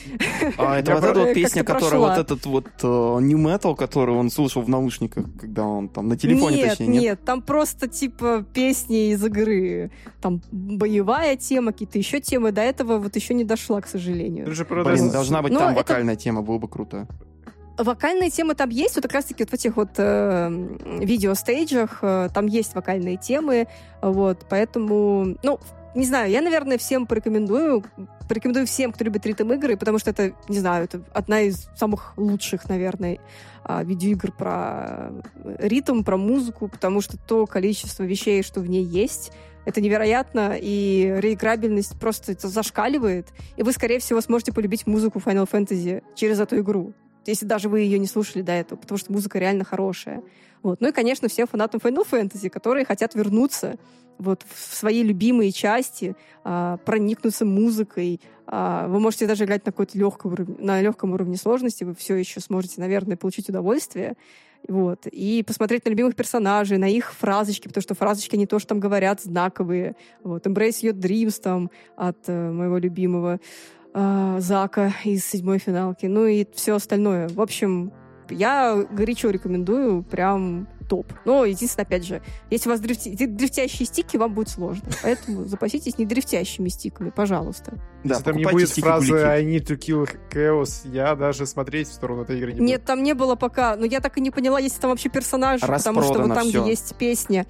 А, это вот эта вот песня, которая вот этот вот uh, New Metal, который он слушал в наушниках, когда он там на телефоне, нет, точнее, нет? Нет, там просто типа песни из игры. Там боевая тема, какие-то еще темы. До этого вот еще не дошла, к сожалению. Блин, должна быть Но там вокальная тема, было бы круто вокальные темы там есть, вот как раз-таки вот в этих вот э, видео-стейджах э, там есть вокальные темы, вот, поэтому, ну, не знаю, я, наверное, всем порекомендую, порекомендую всем, кто любит ритм-игры, потому что это, не знаю, это одна из самых лучших, наверное, а, видеоигр про ритм, про музыку, потому что то количество вещей, что в ней есть, это невероятно, и реиграбельность просто зашкаливает, и вы, скорее всего, сможете полюбить музыку Final Fantasy через эту игру если даже вы ее не слушали до этого, потому что музыка реально хорошая. Вот. Ну и, конечно, всем фанатам Final Fantasy, которые хотят вернуться вот в свои любимые части, а, проникнуться музыкой. А, вы можете даже играть на какой-то легком уровне, на легком уровне сложности, вы все еще сможете, наверное, получить удовольствие. Вот. И посмотреть на любимых персонажей, на их фразочки, потому что фразочки, они тоже там говорят знаковые. Вот. Embrace Your Dreams там от э, моего любимого э, Зака из седьмой финалки. Ну и все остальное. В общем, я горячо рекомендую, прям топ. Но, единственное, опять же, если у вас дрифти... дрифтящие стики, вам будет сложно. Поэтому запаситесь не дрифтящими стиками, пожалуйста. Да, если там не будет фразы I need to kill chaos, я даже смотреть в сторону этой игры не буду. Нет, там не было пока. Но я так и не поняла, есть там вообще персонаж, потому что вот там, все. где есть песня,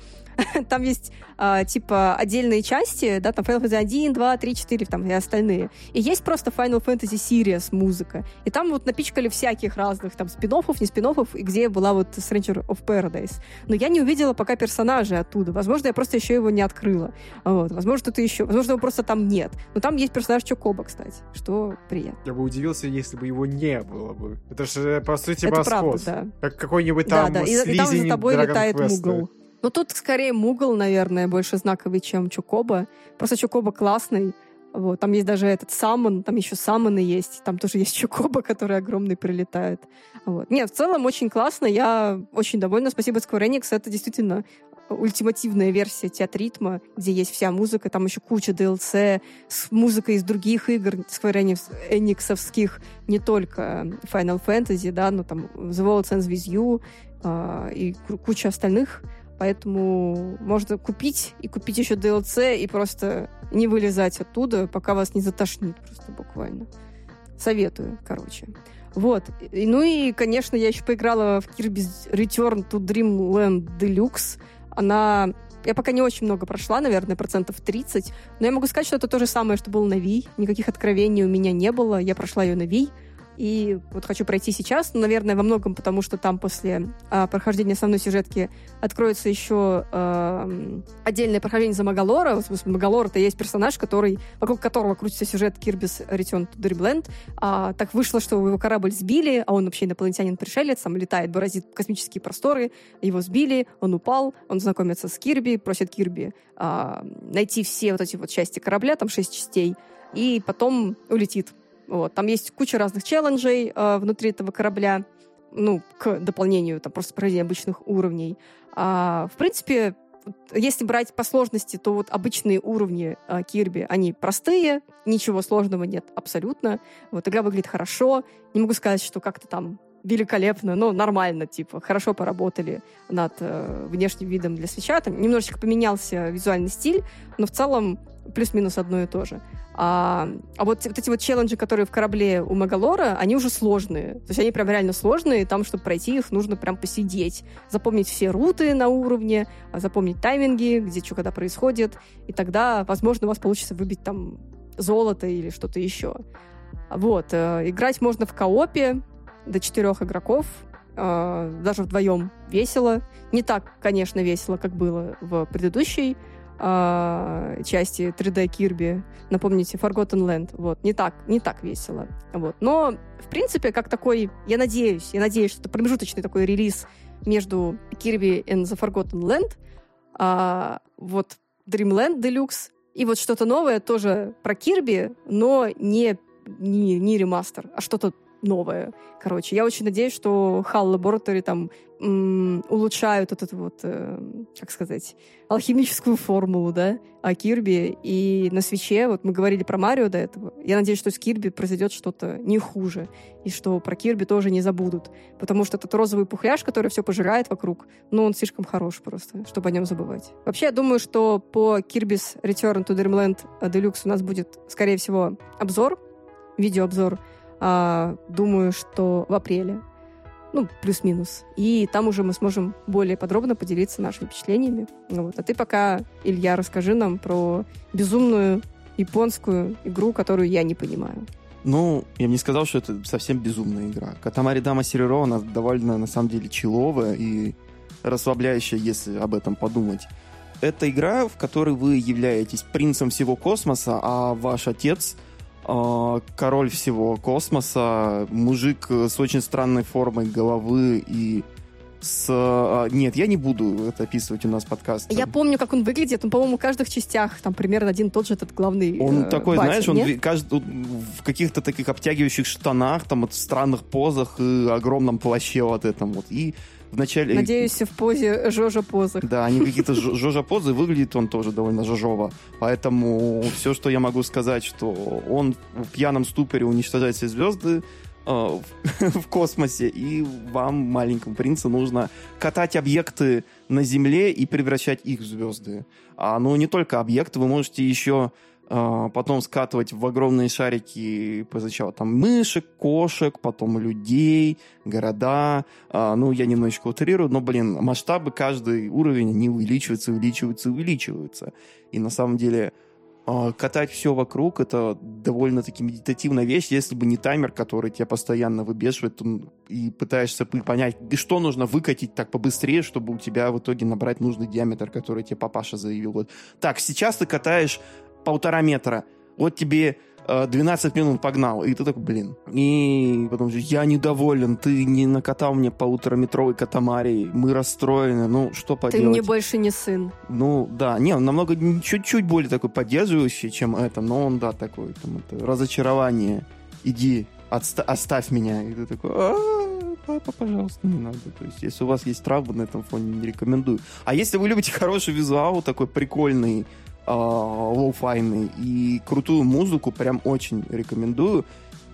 там есть а, типа отдельные части, да, там Final Fantasy 1, 2, 3, 4, там и остальные. И есть просто Final Fantasy Series музыка. И там вот напичкали всяких разных там спин не спин и где была вот Stranger of Paradise. Но я не увидела пока персонажей оттуда. Возможно, я просто еще его не открыла. Вот. Возможно, что-то еще. Возможно, его просто там нет. Но там есть персонаж Чокоба, кстати, что приятно. Я бы удивился, если бы его не было бы. Это же, по сути, Это правда, да. Как какой-нибудь там да, да. И, и там за тобой летает Quest. Мугл. Ну, тут скорее Мугл, наверное, больше знаковый, чем Чукоба. Просто Чукоба классный. Вот, там есть даже этот самон, там еще самоны есть, там тоже есть чукоба, который огромный прилетает. Вот. Нет, в целом очень классно, я очень довольна, спасибо Square Enix, это действительно ультимативная версия театритма, где есть вся музыка, там еще куча DLC с музыкой из других игр Square Enix, не только Final Fantasy, да, но там The World Ends With You а, и куча остальных. Поэтому можно купить и купить еще DLC и просто не вылезать оттуда, пока вас не затошнит просто буквально. Советую, короче. Вот. И, ну и, конечно, я еще поиграла в Kirby's Return to Dreamland Deluxe. Она... Я пока не очень много прошла, наверное, процентов 30, но я могу сказать, что это то же самое, что было на Wii. Никаких откровений у меня не было. Я прошла ее на Wii. И вот хочу пройти сейчас, ну, наверное, во многом потому, что там после а, прохождения основной сюжетки откроется еще а, отдельное прохождение за Магалора. В смысле, Магалор — это есть персонаж, который, вокруг которого крутится сюжет Kirby's Return to Dreamland. А, так вышло, что его корабль сбили, а он вообще инопланетянин-пришелец, там летает, бороздит космические просторы, его сбили, он упал, он знакомится с Кирби, просит Кирби а, найти все вот эти вот части корабля, там шесть частей, и потом улетит вот. Там есть куча разных челленджей э, внутри этого корабля, ну, к дополнению, там, просто пройдения обычных уровней. А, в принципе, если брать по сложности, то вот обычные уровни э, Кирби, они простые, ничего сложного нет абсолютно. Вот игра выглядит хорошо. Не могу сказать, что как-то там великолепно, но нормально, типа, хорошо поработали над э, внешним видом для свеча. Там немножечко поменялся визуальный стиль, но в целом плюс-минус одно и то же. А, а вот, вот эти вот челленджи, которые в корабле у Магалора, они уже сложные. То есть они прям реально сложные, там, чтобы пройти их, нужно прям посидеть. Запомнить все руты на уровне, запомнить тайминги, где что когда происходит, и тогда, возможно, у вас получится выбить там золото или что-то еще. Вот. Э, играть можно в коопе до четырех игроков, э, даже вдвоем весело. Не так, конечно, весело, как было в предыдущей э, части 3D Кирби. Напомните, Forgotten Land. Вот, не так, не так весело. Вот. Но, в принципе, как такой, я надеюсь, я надеюсь, что это промежуточный такой релиз между Kirby and the Forgotten Land, а, вот Dreamland Deluxe, и вот что-то новое тоже про Кирби, но не, не, не ремастер, а что-то новое. Короче, я очень надеюсь, что HAL Laboratory там м- улучшают эту вот, э, как сказать, алхимическую формулу, да, о Кирби. И на свече, вот мы говорили про Марио до этого, я надеюсь, что с Кирби произойдет что-то не хуже, и что про Кирби тоже не забудут. Потому что этот розовый пухляж, который все пожирает вокруг, ну, он слишком хорош просто, чтобы о нем забывать. Вообще, я думаю, что по Kirby's Return to Dreamland Deluxe у нас будет, скорее всего, обзор, видеообзор, а, думаю, что в апреле. Ну, плюс-минус. И там уже мы сможем более подробно поделиться нашими впечатлениями. Вот. А ты пока, Илья, расскажи нам про безумную японскую игру, которую я не понимаю. Ну, я бы не сказал, что это совсем безумная игра. Катамари Дама Сереро, она довольно, на самом деле, человая и расслабляющая, если об этом подумать. Это игра, в которой вы являетесь принцем всего космоса, а ваш отец — король всего космоса, мужик с очень странной формой головы и с... А, нет, я не буду это описывать у нас подкаст. Я помню, как он выглядит. Он, по-моему, в каждых частях там примерно один тот же этот главный Он э, такой, батя, знаешь, он нет? каждый, в каких-то таких обтягивающих штанах, там, вот, в странных позах и огромном плаще вот этом вот. И в начале... Надеюсь, в позе Жожа позах. Да, они какие-то Жожа позы, выглядит он тоже довольно жожово. Поэтому все, что я могу сказать, что он в пьяном ступоре уничтожает все звезды, э, в космосе, и вам, маленькому принцу, нужно катать объекты на Земле и превращать их в звезды. А, ну, не только объекты, вы можете еще потом скатывать в огромные шарики сначала там мышек, кошек, потом людей, города. А, ну, я немножечко утрирую, но, блин, масштабы каждый уровень, они увеличиваются, увеличиваются, увеличиваются. И на самом деле а, катать все вокруг это довольно-таки медитативная вещь, если бы не таймер, который тебя постоянно выбешивает и пытаешься понять, что нужно выкатить так побыстрее, чтобы у тебя в итоге набрать нужный диаметр, который тебе папаша заявил. Вот. Так, сейчас ты катаешь полтора метра. Вот тебе 12 э, минут погнал. И ты такой, блин. И потом же, я недоволен, ты не накатал мне полутораметровый катамарий, мы расстроены, ну, что поделать. Ты мне больше не сын. Ну, да, не, он намного, чуть-чуть более такой поддерживающий, чем это, но он, да, такой, там, это, разочарование. Иди, отста- оставь меня. И ты такой, «А, папа, пожалуйста, не надо. То есть, если у вас есть травмы на этом фоне, не рекомендую. А если вы любите хороший визуал, такой прикольный, lo-fi'ный и крутую музыку прям очень рекомендую.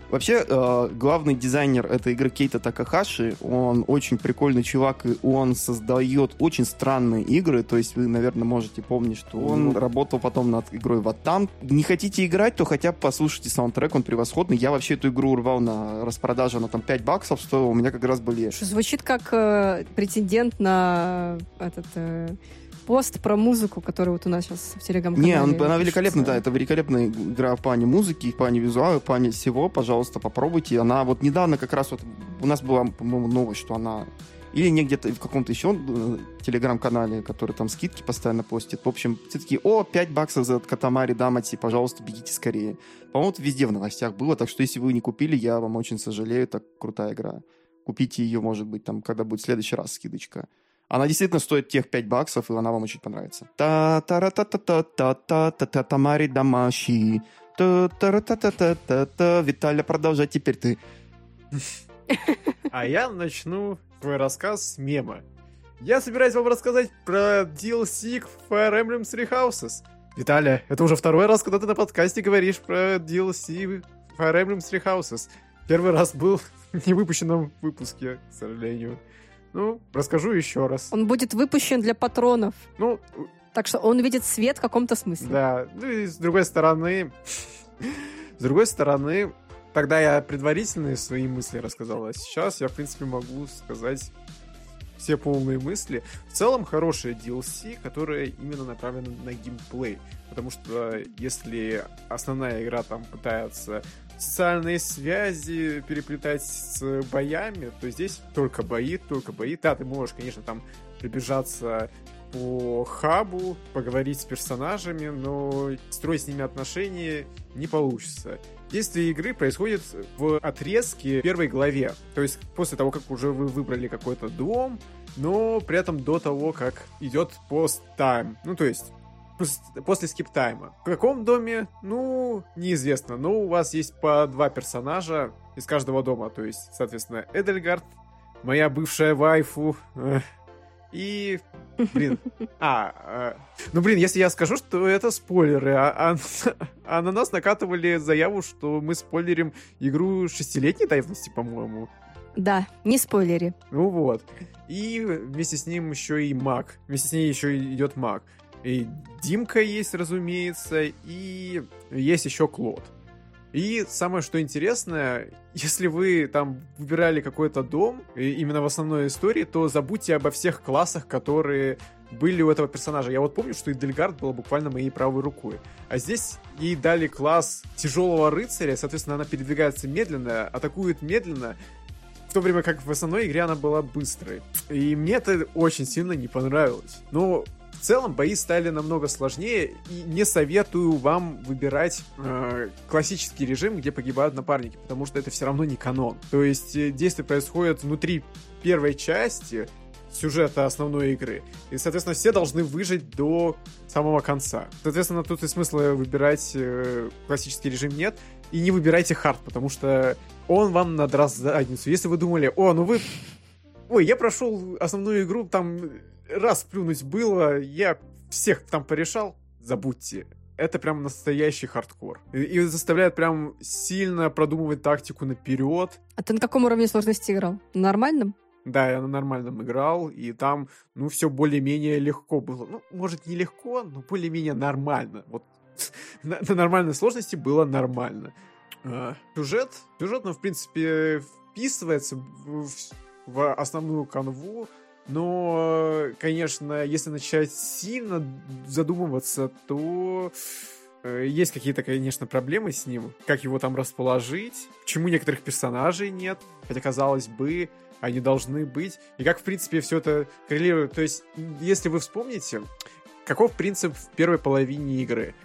Вообще, э, главный дизайнер этой игры Кейта Такахаши, он очень прикольный чувак, и он создает очень странные игры, то есть вы, наверное, можете помнить, что он mm-hmm. работал потом над игрой вот там. Не хотите играть, то хотя бы послушайте саундтрек, он превосходный. Я вообще эту игру урвал на распродаже, она там 5 баксов стоила, у меня как раз были... Звучит как э, претендент на этот... Э пост про музыку, который вот у нас сейчас в телеграм-канале. Не, он, она великолепна, да, это великолепная игра в плане музыки, в плане визуала, в плане всего, пожалуйста, попробуйте. Она вот недавно как раз вот, у нас была, по-моему, новость, что она или не где-то в каком-то еще э, телеграм-канале, который там скидки постоянно постит. В общем, все таки о, 5 баксов за Катамари Дамати, пожалуйста, бегите скорее. По-моему, везде в новостях было, так что если вы не купили, я вам очень сожалею, так крутая игра. Купите ее, может быть, там, когда будет в следующий раз скидочка. Она действительно стоит тех 5 баксов, и она вам очень понравится. та та ра та та та та та та та Тамари Дамаши. та та та та та та та Виталя, продолжай теперь ты. А я начну свой рассказ с мема. Я собираюсь вам рассказать про DLC к Fire Emblem Three Houses. Виталя, это уже второй раз, когда ты на подкасте говоришь про DLC Fire Emblem Three Houses. Первый раз был в невыпущенном выпуске, к сожалению. Ну, расскажу еще раз. Он будет выпущен для патронов. Ну, так что он видит свет в каком-то смысле. Да, ну и с другой стороны, с другой стороны, тогда я предварительные свои мысли рассказал, а сейчас я, в принципе, могу сказать все полные мысли. В целом, хорошая DLC, которая именно направлена на геймплей. Потому что если основная игра там пытается социальные связи переплетать с боями, то здесь только бои, только бои. Да, ты можешь, конечно, там прибежаться по хабу, поговорить с персонажами, но строить с ними отношения не получится. Действие игры происходит в отрезке первой главе. То есть после того, как уже вы выбрали какой-то дом, но при этом до того, как идет пост-тайм. Ну, то есть после скип-тайма. В каком доме? Ну, неизвестно. Но у вас есть по два персонажа из каждого дома. То есть, соответственно, Эдельгард, моя бывшая вайфу, и... Блин. А, а, ну, блин, если я скажу, что это спойлеры, а, а, а на нас накатывали заяву, что мы спойлерим игру шестилетней давности, по-моему. Да, не спойлери. Ну вот. И вместе с ним еще и маг. Вместе с ней еще идет маг. И Димка есть, разумеется, и есть еще Клод. И самое что интересное, если вы там выбирали какой-то дом, именно в основной истории, то забудьте обо всех классах, которые были у этого персонажа. Я вот помню, что и Дельгард была буквально моей правой рукой. А здесь ей дали класс тяжелого рыцаря, соответственно, она передвигается медленно, атакует медленно, в то время как в основной игре она была быстрой. И мне это очень сильно не понравилось. Но в целом бои стали намного сложнее, и не советую вам выбирать э, классический режим, где погибают напарники, потому что это все равно не канон. То есть э, действие происходит внутри первой части сюжета основной игры. И, соответственно, все должны выжить до самого конца. Соответственно, тут и смысла выбирать э, классический режим нет. И не выбирайте хард, потому что он вам надраст задницу. Если вы думали, о, ну вы... Ой, я прошел основную игру, там раз плюнуть было, я всех там порешал, забудьте. Это прям настоящий хардкор. И, и заставляет прям сильно продумывать тактику наперед. А ты на каком уровне сложности играл? На нормальном? Да, я на нормальном играл, и там, ну, все более-менее легко было. Ну, может, не легко, но более-менее нормально. Вот на, на нормальной сложности было нормально. А, сюжет, сюжет, ну, в принципе, вписывается в, в основную канву, но, конечно, если начать сильно задумываться, то э, есть какие-то, конечно, проблемы с ним. Как его там расположить? Почему некоторых персонажей нет? Хотя, казалось бы, они должны быть. И как, в принципе, все это коррелирует. То есть, если вы вспомните, каков принцип в первой половине игры?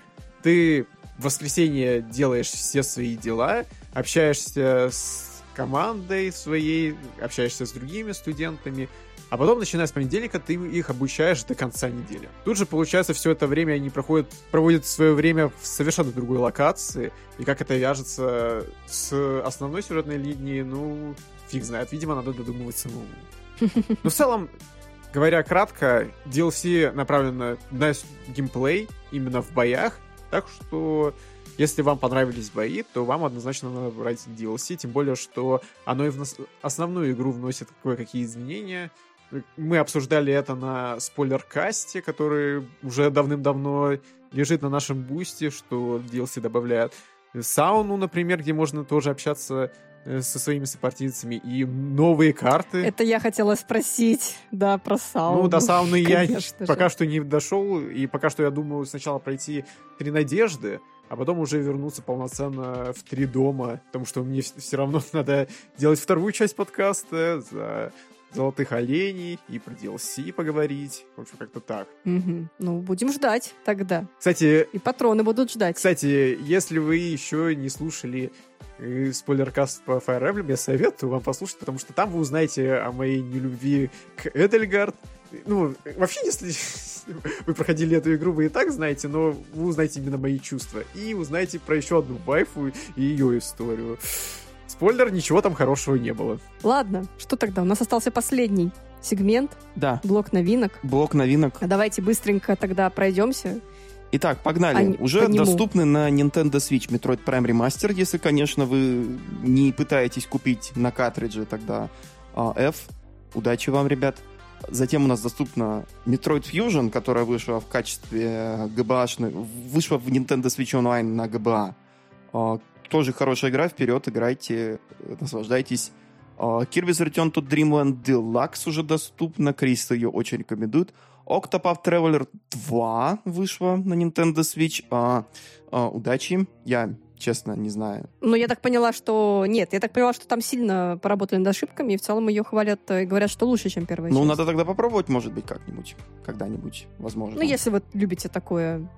Ты в воскресенье делаешь все свои дела, общаешься с командой своей, общаешься с другими студентами, а потом, начиная с понедельника, ты их обучаешь до конца недели. Тут же, получается, все это время они проходят, проводят свое время в совершенно другой локации, и как это вяжется с основной сюжетной линией, ну, фиг знает. Видимо, надо додумывать самому. Но в целом, говоря кратко, DLC направлено на геймплей, именно в боях, так что если вам понравились бои, то вам однозначно надо брать DLC, тем более, что оно и в основную игру вносит кое-какие изменения. Мы обсуждали это на спойлер-касте, который уже давным-давно лежит на нашем бусте, что DLC добавляют. Сауну, например, где можно тоже общаться э, со своими сопартийцами, и новые карты. Это я хотела спросить, да, про сауну. Ну, до сауны я же. пока что не дошел, и пока что я думаю сначала пройти три надежды, а потом уже вернуться полноценно в три дома, потому что мне все равно надо делать вторую часть подкаста золотых оленей и про DLC поговорить. В общем, как-то так. Мгм. Ну, будем ждать тогда. Кстати, И патроны будут ждать. кстати, если вы еще не слушали э, спойлеркаст по Fire Emblem, я советую вам послушать, потому что там вы узнаете о моей нелюбви к Эдельгард. Ну, вообще, если вы проходили эту игру, вы и так знаете, но вы узнаете именно мои чувства. И узнаете про еще одну вайфу и ее историю. Спойлер, ничего там хорошего не было. Ладно, что тогда? У нас остался последний сегмент, Да, блок новинок. блок новинок. А давайте быстренько тогда пройдемся. Итак, погнали. А Уже по нему. доступны на Nintendo Switch Metroid Prime Remaster, если, конечно, вы не пытаетесь купить на картридже тогда а, F. Удачи вам, ребят. Затем у нас доступна Metroid Fusion, которая вышла в качестве GBA, вышла в Nintendo Switch Online на GBA. Тоже хорошая игра, вперед, играйте, наслаждайтесь. А, Kirby's Return to Dreamland Deluxe уже доступна, Крис ее очень рекомендует. Octopath Traveler 2 вышла на Nintendo Switch. А, а, удачи. Я, честно, не знаю. Ну, я так поняла, что... Нет, я так поняла, что там сильно поработали над ошибками, и в целом ее хвалят и говорят, что лучше, чем первая Ну, часть. надо тогда попробовать, может быть, как-нибудь. Когда-нибудь, возможно. Ну, если вы любите такое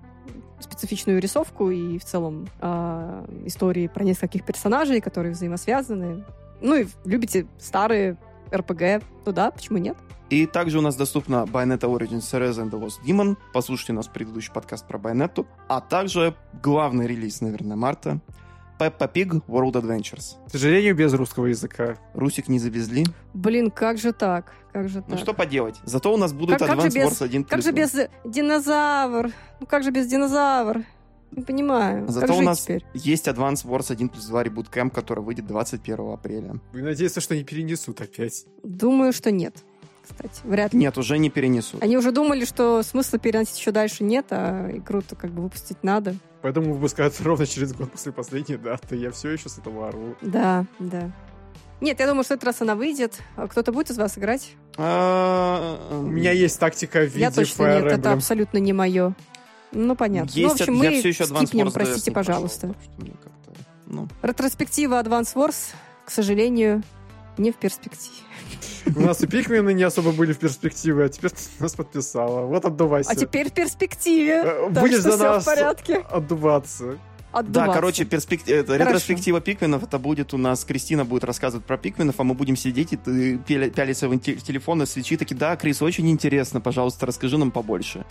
специфичную рисовку и в целом а, истории про нескольких персонажей, которые взаимосвязаны. Ну и любите старые РПГ, ну да, почему нет? И также у нас доступна Bayonetta Origins Series and the Lost Demon. Послушайте наш предыдущий подкаст про Байонетту. А также главный релиз, наверное, марта. Peppa Pig World Adventures. К сожалению, без русского языка. Русик не завезли. Блин, как же так? Как же так? Ну что поделать. Зато у нас будут Как- как же Advance без- Wars 1 Как же без динозавр? Ну как же без динозавр? Не понимаю. Зато как у нас теперь? есть Advance Wars 1 плюс 2 Reboot Camp, который выйдет 21 апреля. И надеюсь, что не перенесут опять. Думаю, что нет. Кстати, вряд ли. Нет, уже не перенесут. Они уже думали, что смысла переносить еще дальше нет, а игру-то как бы выпустить надо. Поэтому выпускают ровно через год после последней даты. Я все еще с этого ору. Да, да. Нет, я думаю, что этот раз она выйдет. А Кто-то будет из вас играть? А, У меня есть тактика в виде я точно Fire нет, это Emblem. абсолютно не мое. Ну, понятно. Есть, ну, в общем, я мы все еще Advance скипнем, Wars простите, не пожалуйста. как-то, ну, Ретроспектива Advance Wars, к сожалению, не в перспективе. У нас и пикмены не особо были в перспективе, а теперь ты нас подписала. Вот отдувайся. А теперь в перспективе. Э, Будешь за нас в порядке. отдуваться. Да, Отдуваться. короче, перспек- это, Хорошо. ретроспектива пикменов, это будет у нас, Кристина будет рассказывать про пикменов, а мы будем сидеть и пялиться в телефон и свечи, такие, да, Крис, очень интересно, пожалуйста, расскажи нам побольше.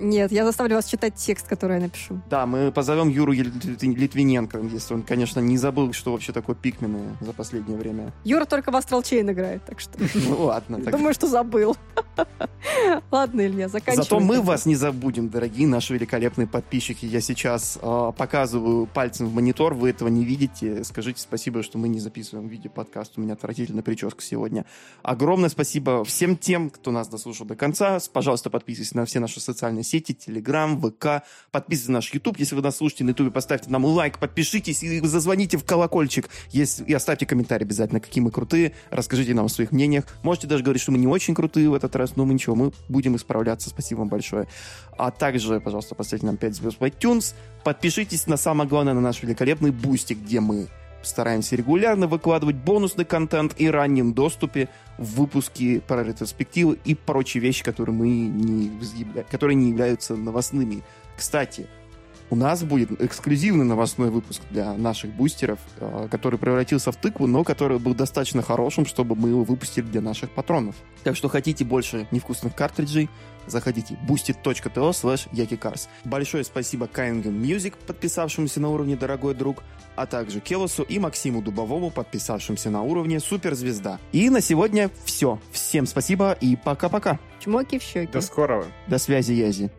Нет, я заставлю вас читать текст, который я напишу. Да, мы позовем Юру Лит- Литвиненко, если он, конечно, не забыл, что вообще такое пикмены за последнее время. Юра только в Astral Chain играет, так что Ну ладно, думаю, что забыл. Ладно, Илья, заканчивай. Зато мы вас не забудем, дорогие наши великолепные подписчики. Я сейчас э, показываю пальцем в монитор, вы этого не видите. Скажите спасибо, что мы не записываем видео-подкаст. У меня отвратительная прическа сегодня. Огромное спасибо всем тем, кто нас дослушал до конца. Пожалуйста, подписывайтесь на все наши социальные сети, Телеграм, ВК. Подписывайтесь на наш YouTube. Если вы нас слушаете на YouTube, поставьте нам лайк, подпишитесь и зазвоните в колокольчик. Если, и оставьте комментарий обязательно, какие мы крутые. Расскажите нам о своих мнениях. Можете даже говорить, что мы не очень крутые в этот раз, но мы ничего, мы будем исправляться. Спасибо вам большое. А также, пожалуйста, поставьте нам 5 звезд в iTunes. Подпишитесь на самое главное, на наш великолепный бустик, где мы стараемся регулярно выкладывать бонусный контент и раннем доступе в выпуски про ретроспективы и прочие вещи, которые мы не которые не являются новостными. Кстати, у нас будет эксклюзивный новостной выпуск для наших бустеров, э, который превратился в тыкву, но который был достаточно хорошим, чтобы мы его выпустили для наших патронов. Так что хотите больше невкусных картриджей, заходите boosted.to slash yakicars. Большое спасибо Каингам Music, подписавшемуся на уровне «Дорогой друг», а также Келосу и Максиму Дубовому, подписавшимся на уровне «Суперзвезда». И на сегодня все. Всем спасибо и пока-пока. Чмоки в щеки. До скорого. До связи, Язи.